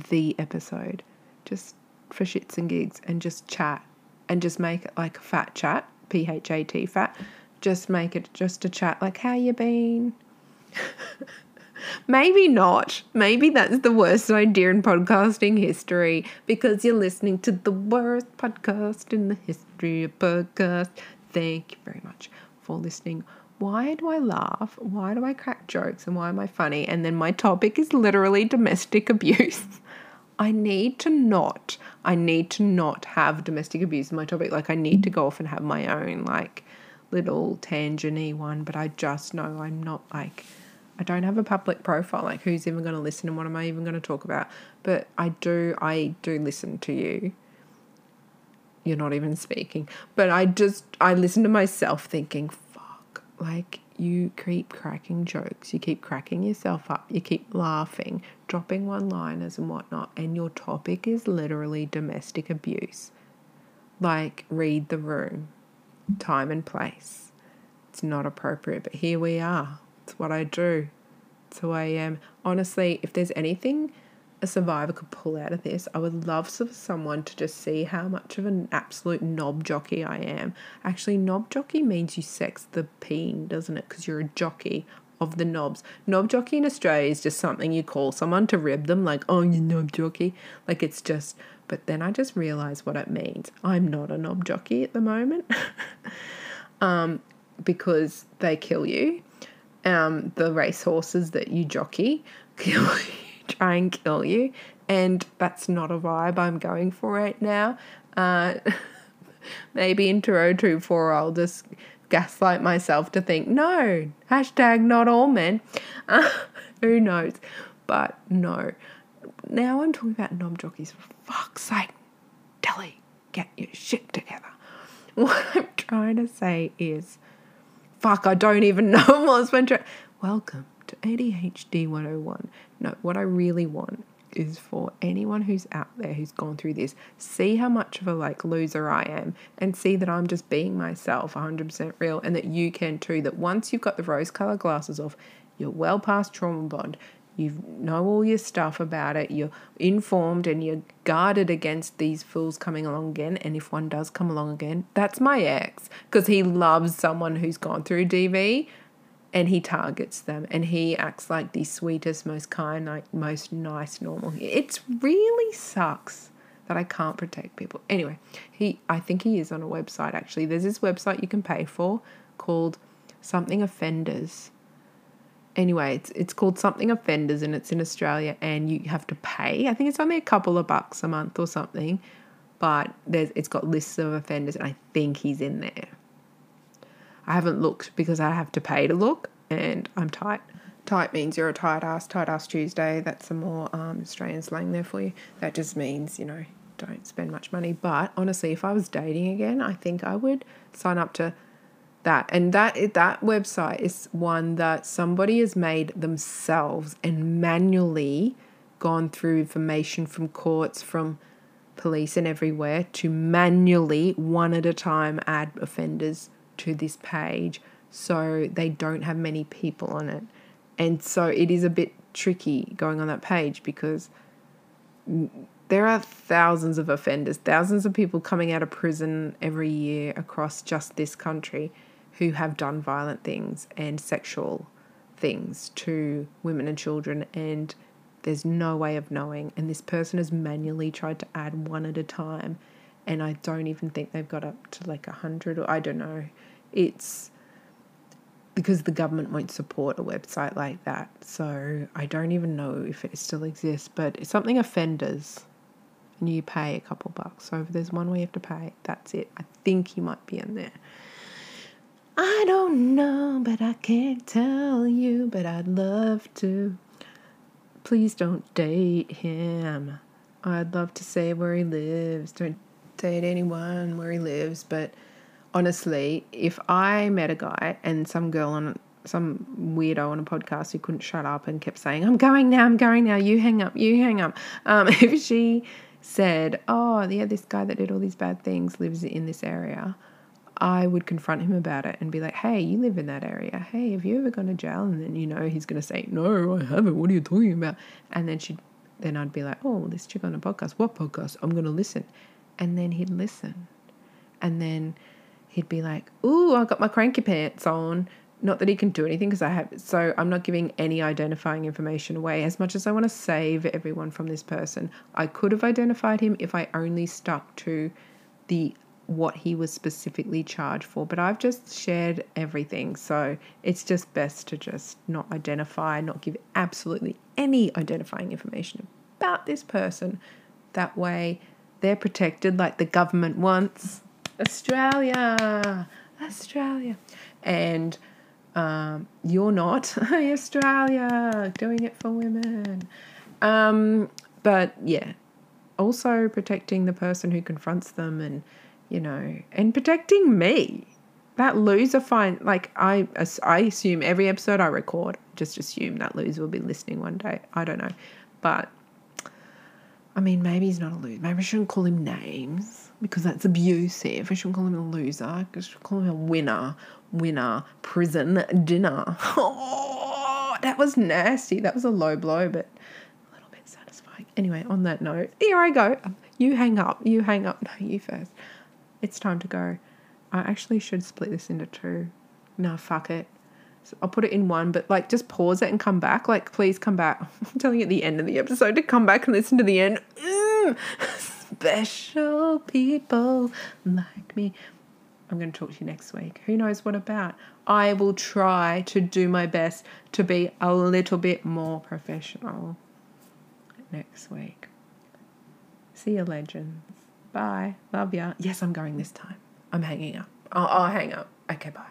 A: The Episode. Just for shits and gigs and just chat and just make it like a fat chat, P H A T fat. Just make it just a chat like how you been? (laughs) Maybe not. Maybe that's the worst idea in podcasting history because you're listening to the worst podcast in the history of podcast. Thank you very much for listening. Why do I laugh? Why do I crack jokes? And why am I funny? And then my topic is literally domestic (laughs) abuse. I need to not. I need to not have domestic abuse in my topic. Like I need to go off and have my own like little tangenty one, but I just know I'm not like I don't have a public profile. Like, who's even going to listen and what am I even going to talk about? But I do, I do listen to you. You're not even speaking. But I just, I listen to myself thinking, fuck, like, you keep cracking jokes, you keep cracking yourself up, you keep laughing, dropping one liners and whatnot, and your topic is literally domestic abuse. Like, read the room, time and place. It's not appropriate, but here we are. What I do. It's who I am. Honestly, if there's anything a survivor could pull out of this, I would love for someone to just see how much of an absolute knob jockey I am. Actually, knob jockey means you sex the peen, doesn't it? Because you're a jockey of the knobs. Knob jockey in Australia is just something you call someone to rib them, like, oh, you knob jockey. Like, it's just, but then I just realised what it means. I'm not a knob jockey at the moment (laughs) um, because they kill you um, the racehorses that you jockey (laughs) try and kill you. And that's not a vibe I'm going for right now. Uh, (laughs) maybe in 2024 I'll just gaslight myself to think, no, hashtag not all men. Uh, (laughs) who knows? But no. Now I'm talking about knob jockeys. For fuck's sake, Tilly, get your shit together. What I'm trying to say is fuck, I don't even (laughs) know what I was Welcome to ADHD 101. No, what I really want is for anyone who's out there who's gone through this, see how much of a like loser I am and see that I'm just being myself 100% real and that you can too. That once you've got the rose colored glasses off, you're well past trauma bond, you know all your stuff about it, you're informed and you're guarded against these fools coming along again. And if one does come along again, that's my ex because he loves someone who's gone through DV. and he targets them and he acts like the sweetest, most kind, like most nice, normal. It's really sucks that I can't protect people. Anyway, he I think he is on a website actually. There's this website you can pay for called something offenders. Anyway, it's it's called something offenders and it's in Australia and you have to pay. I think it's only a couple of bucks a month or something, but there's it's got lists of offenders and I think he's in there. I haven't looked because I have to pay to look and I'm tight. Tight means you're a tight ass, tight ass Tuesday. That's some more um, Australian slang there for you. That just means, you know, don't spend much money. But honestly, if I was dating again, I think I would sign up to that. And that that website is one that somebody has made themselves and manually gone through information from courts, from police and everywhere to manually one at a time add offenders to this page so they don't have many people on it. And so it is a bit tricky going on that page because there are thousands of offenders, thousands of people coming out of prison every year across just this country who have done violent things and sexual things to women and children and there's no way of knowing and this person has manually tried to add one at a time and I don't even think they've got up to like a hundred or I don't know it's because the government won't support a website like that. So I don't even know if it still exists, but it's something offenders. And you pay a couple bucks. So if there's one where you have to pay, that's it. I think he might be in there. I don't know, but I can't tell you, but I'd love to. Please don't date him. I'd love to say where he lives. Don't date anyone where he lives, but honestly, if I met a guy and some girl on some weirdo on a podcast who couldn't shut up and kept saying, I'm going now, I'm going now, you hang up, you hang up. Um, (laughs) if she said, Oh, yeah, this guy that did all these bad things lives in this area, I would confront him about it and be like, Hey, you live in that area. Hey, have you ever gone to jail? And then, you know, he's going to say, No, I haven't. What are you talking about? And then she'd, then I'd be like, Oh, this chick on a podcast. What podcast? I'm going to listen. And then he'd listen. And then he'd be like, Ooh, I got my cranky pants on. Not that he can do anything because I have, so I'm not giving any identifying information away. As much as I want to save everyone from this person, I could have identified him if I only stuck to the what he was specifically charged for. But I've just shared everything, so it's just best to just not identify, not give absolutely any identifying information about this person. That way, they're protected like the government wants Australia, Australia. And um, you're not (laughs) Australia doing it for women. Um, but yeah, also protecting the person who confronts them and, you know, and protecting me. That loser find like I I assume every episode I record, just assume that loser will be listening one day. I don't know. But I mean, maybe he's not a loser. Maybe I shouldn't call him names because that's abusive. I shouldn't call him a loser. I should call him a winner. Winner. Prison dinner. Oh, (laughs) that was nasty. That was a low blow, but a little bit satisfying. Anyway, on that note, here I go. You hang up. You hang up. No, (laughs) you first. It's time to go. I actually should split this into two. No, fuck it. I'll put it in one, but like just pause it and come back. Like, please come back. (laughs) I'm telling you at the end of the episode to come back and listen to the end. Mm, (laughs) special people like me. I'm going to talk to you next week. Who knows what about? I will try to do my best to be a little bit more professional next week. See you, legends. Bye. Love ya. Yes, I'm going this time. I'm hanging up. I'll, I'll hang up. Okay, bye.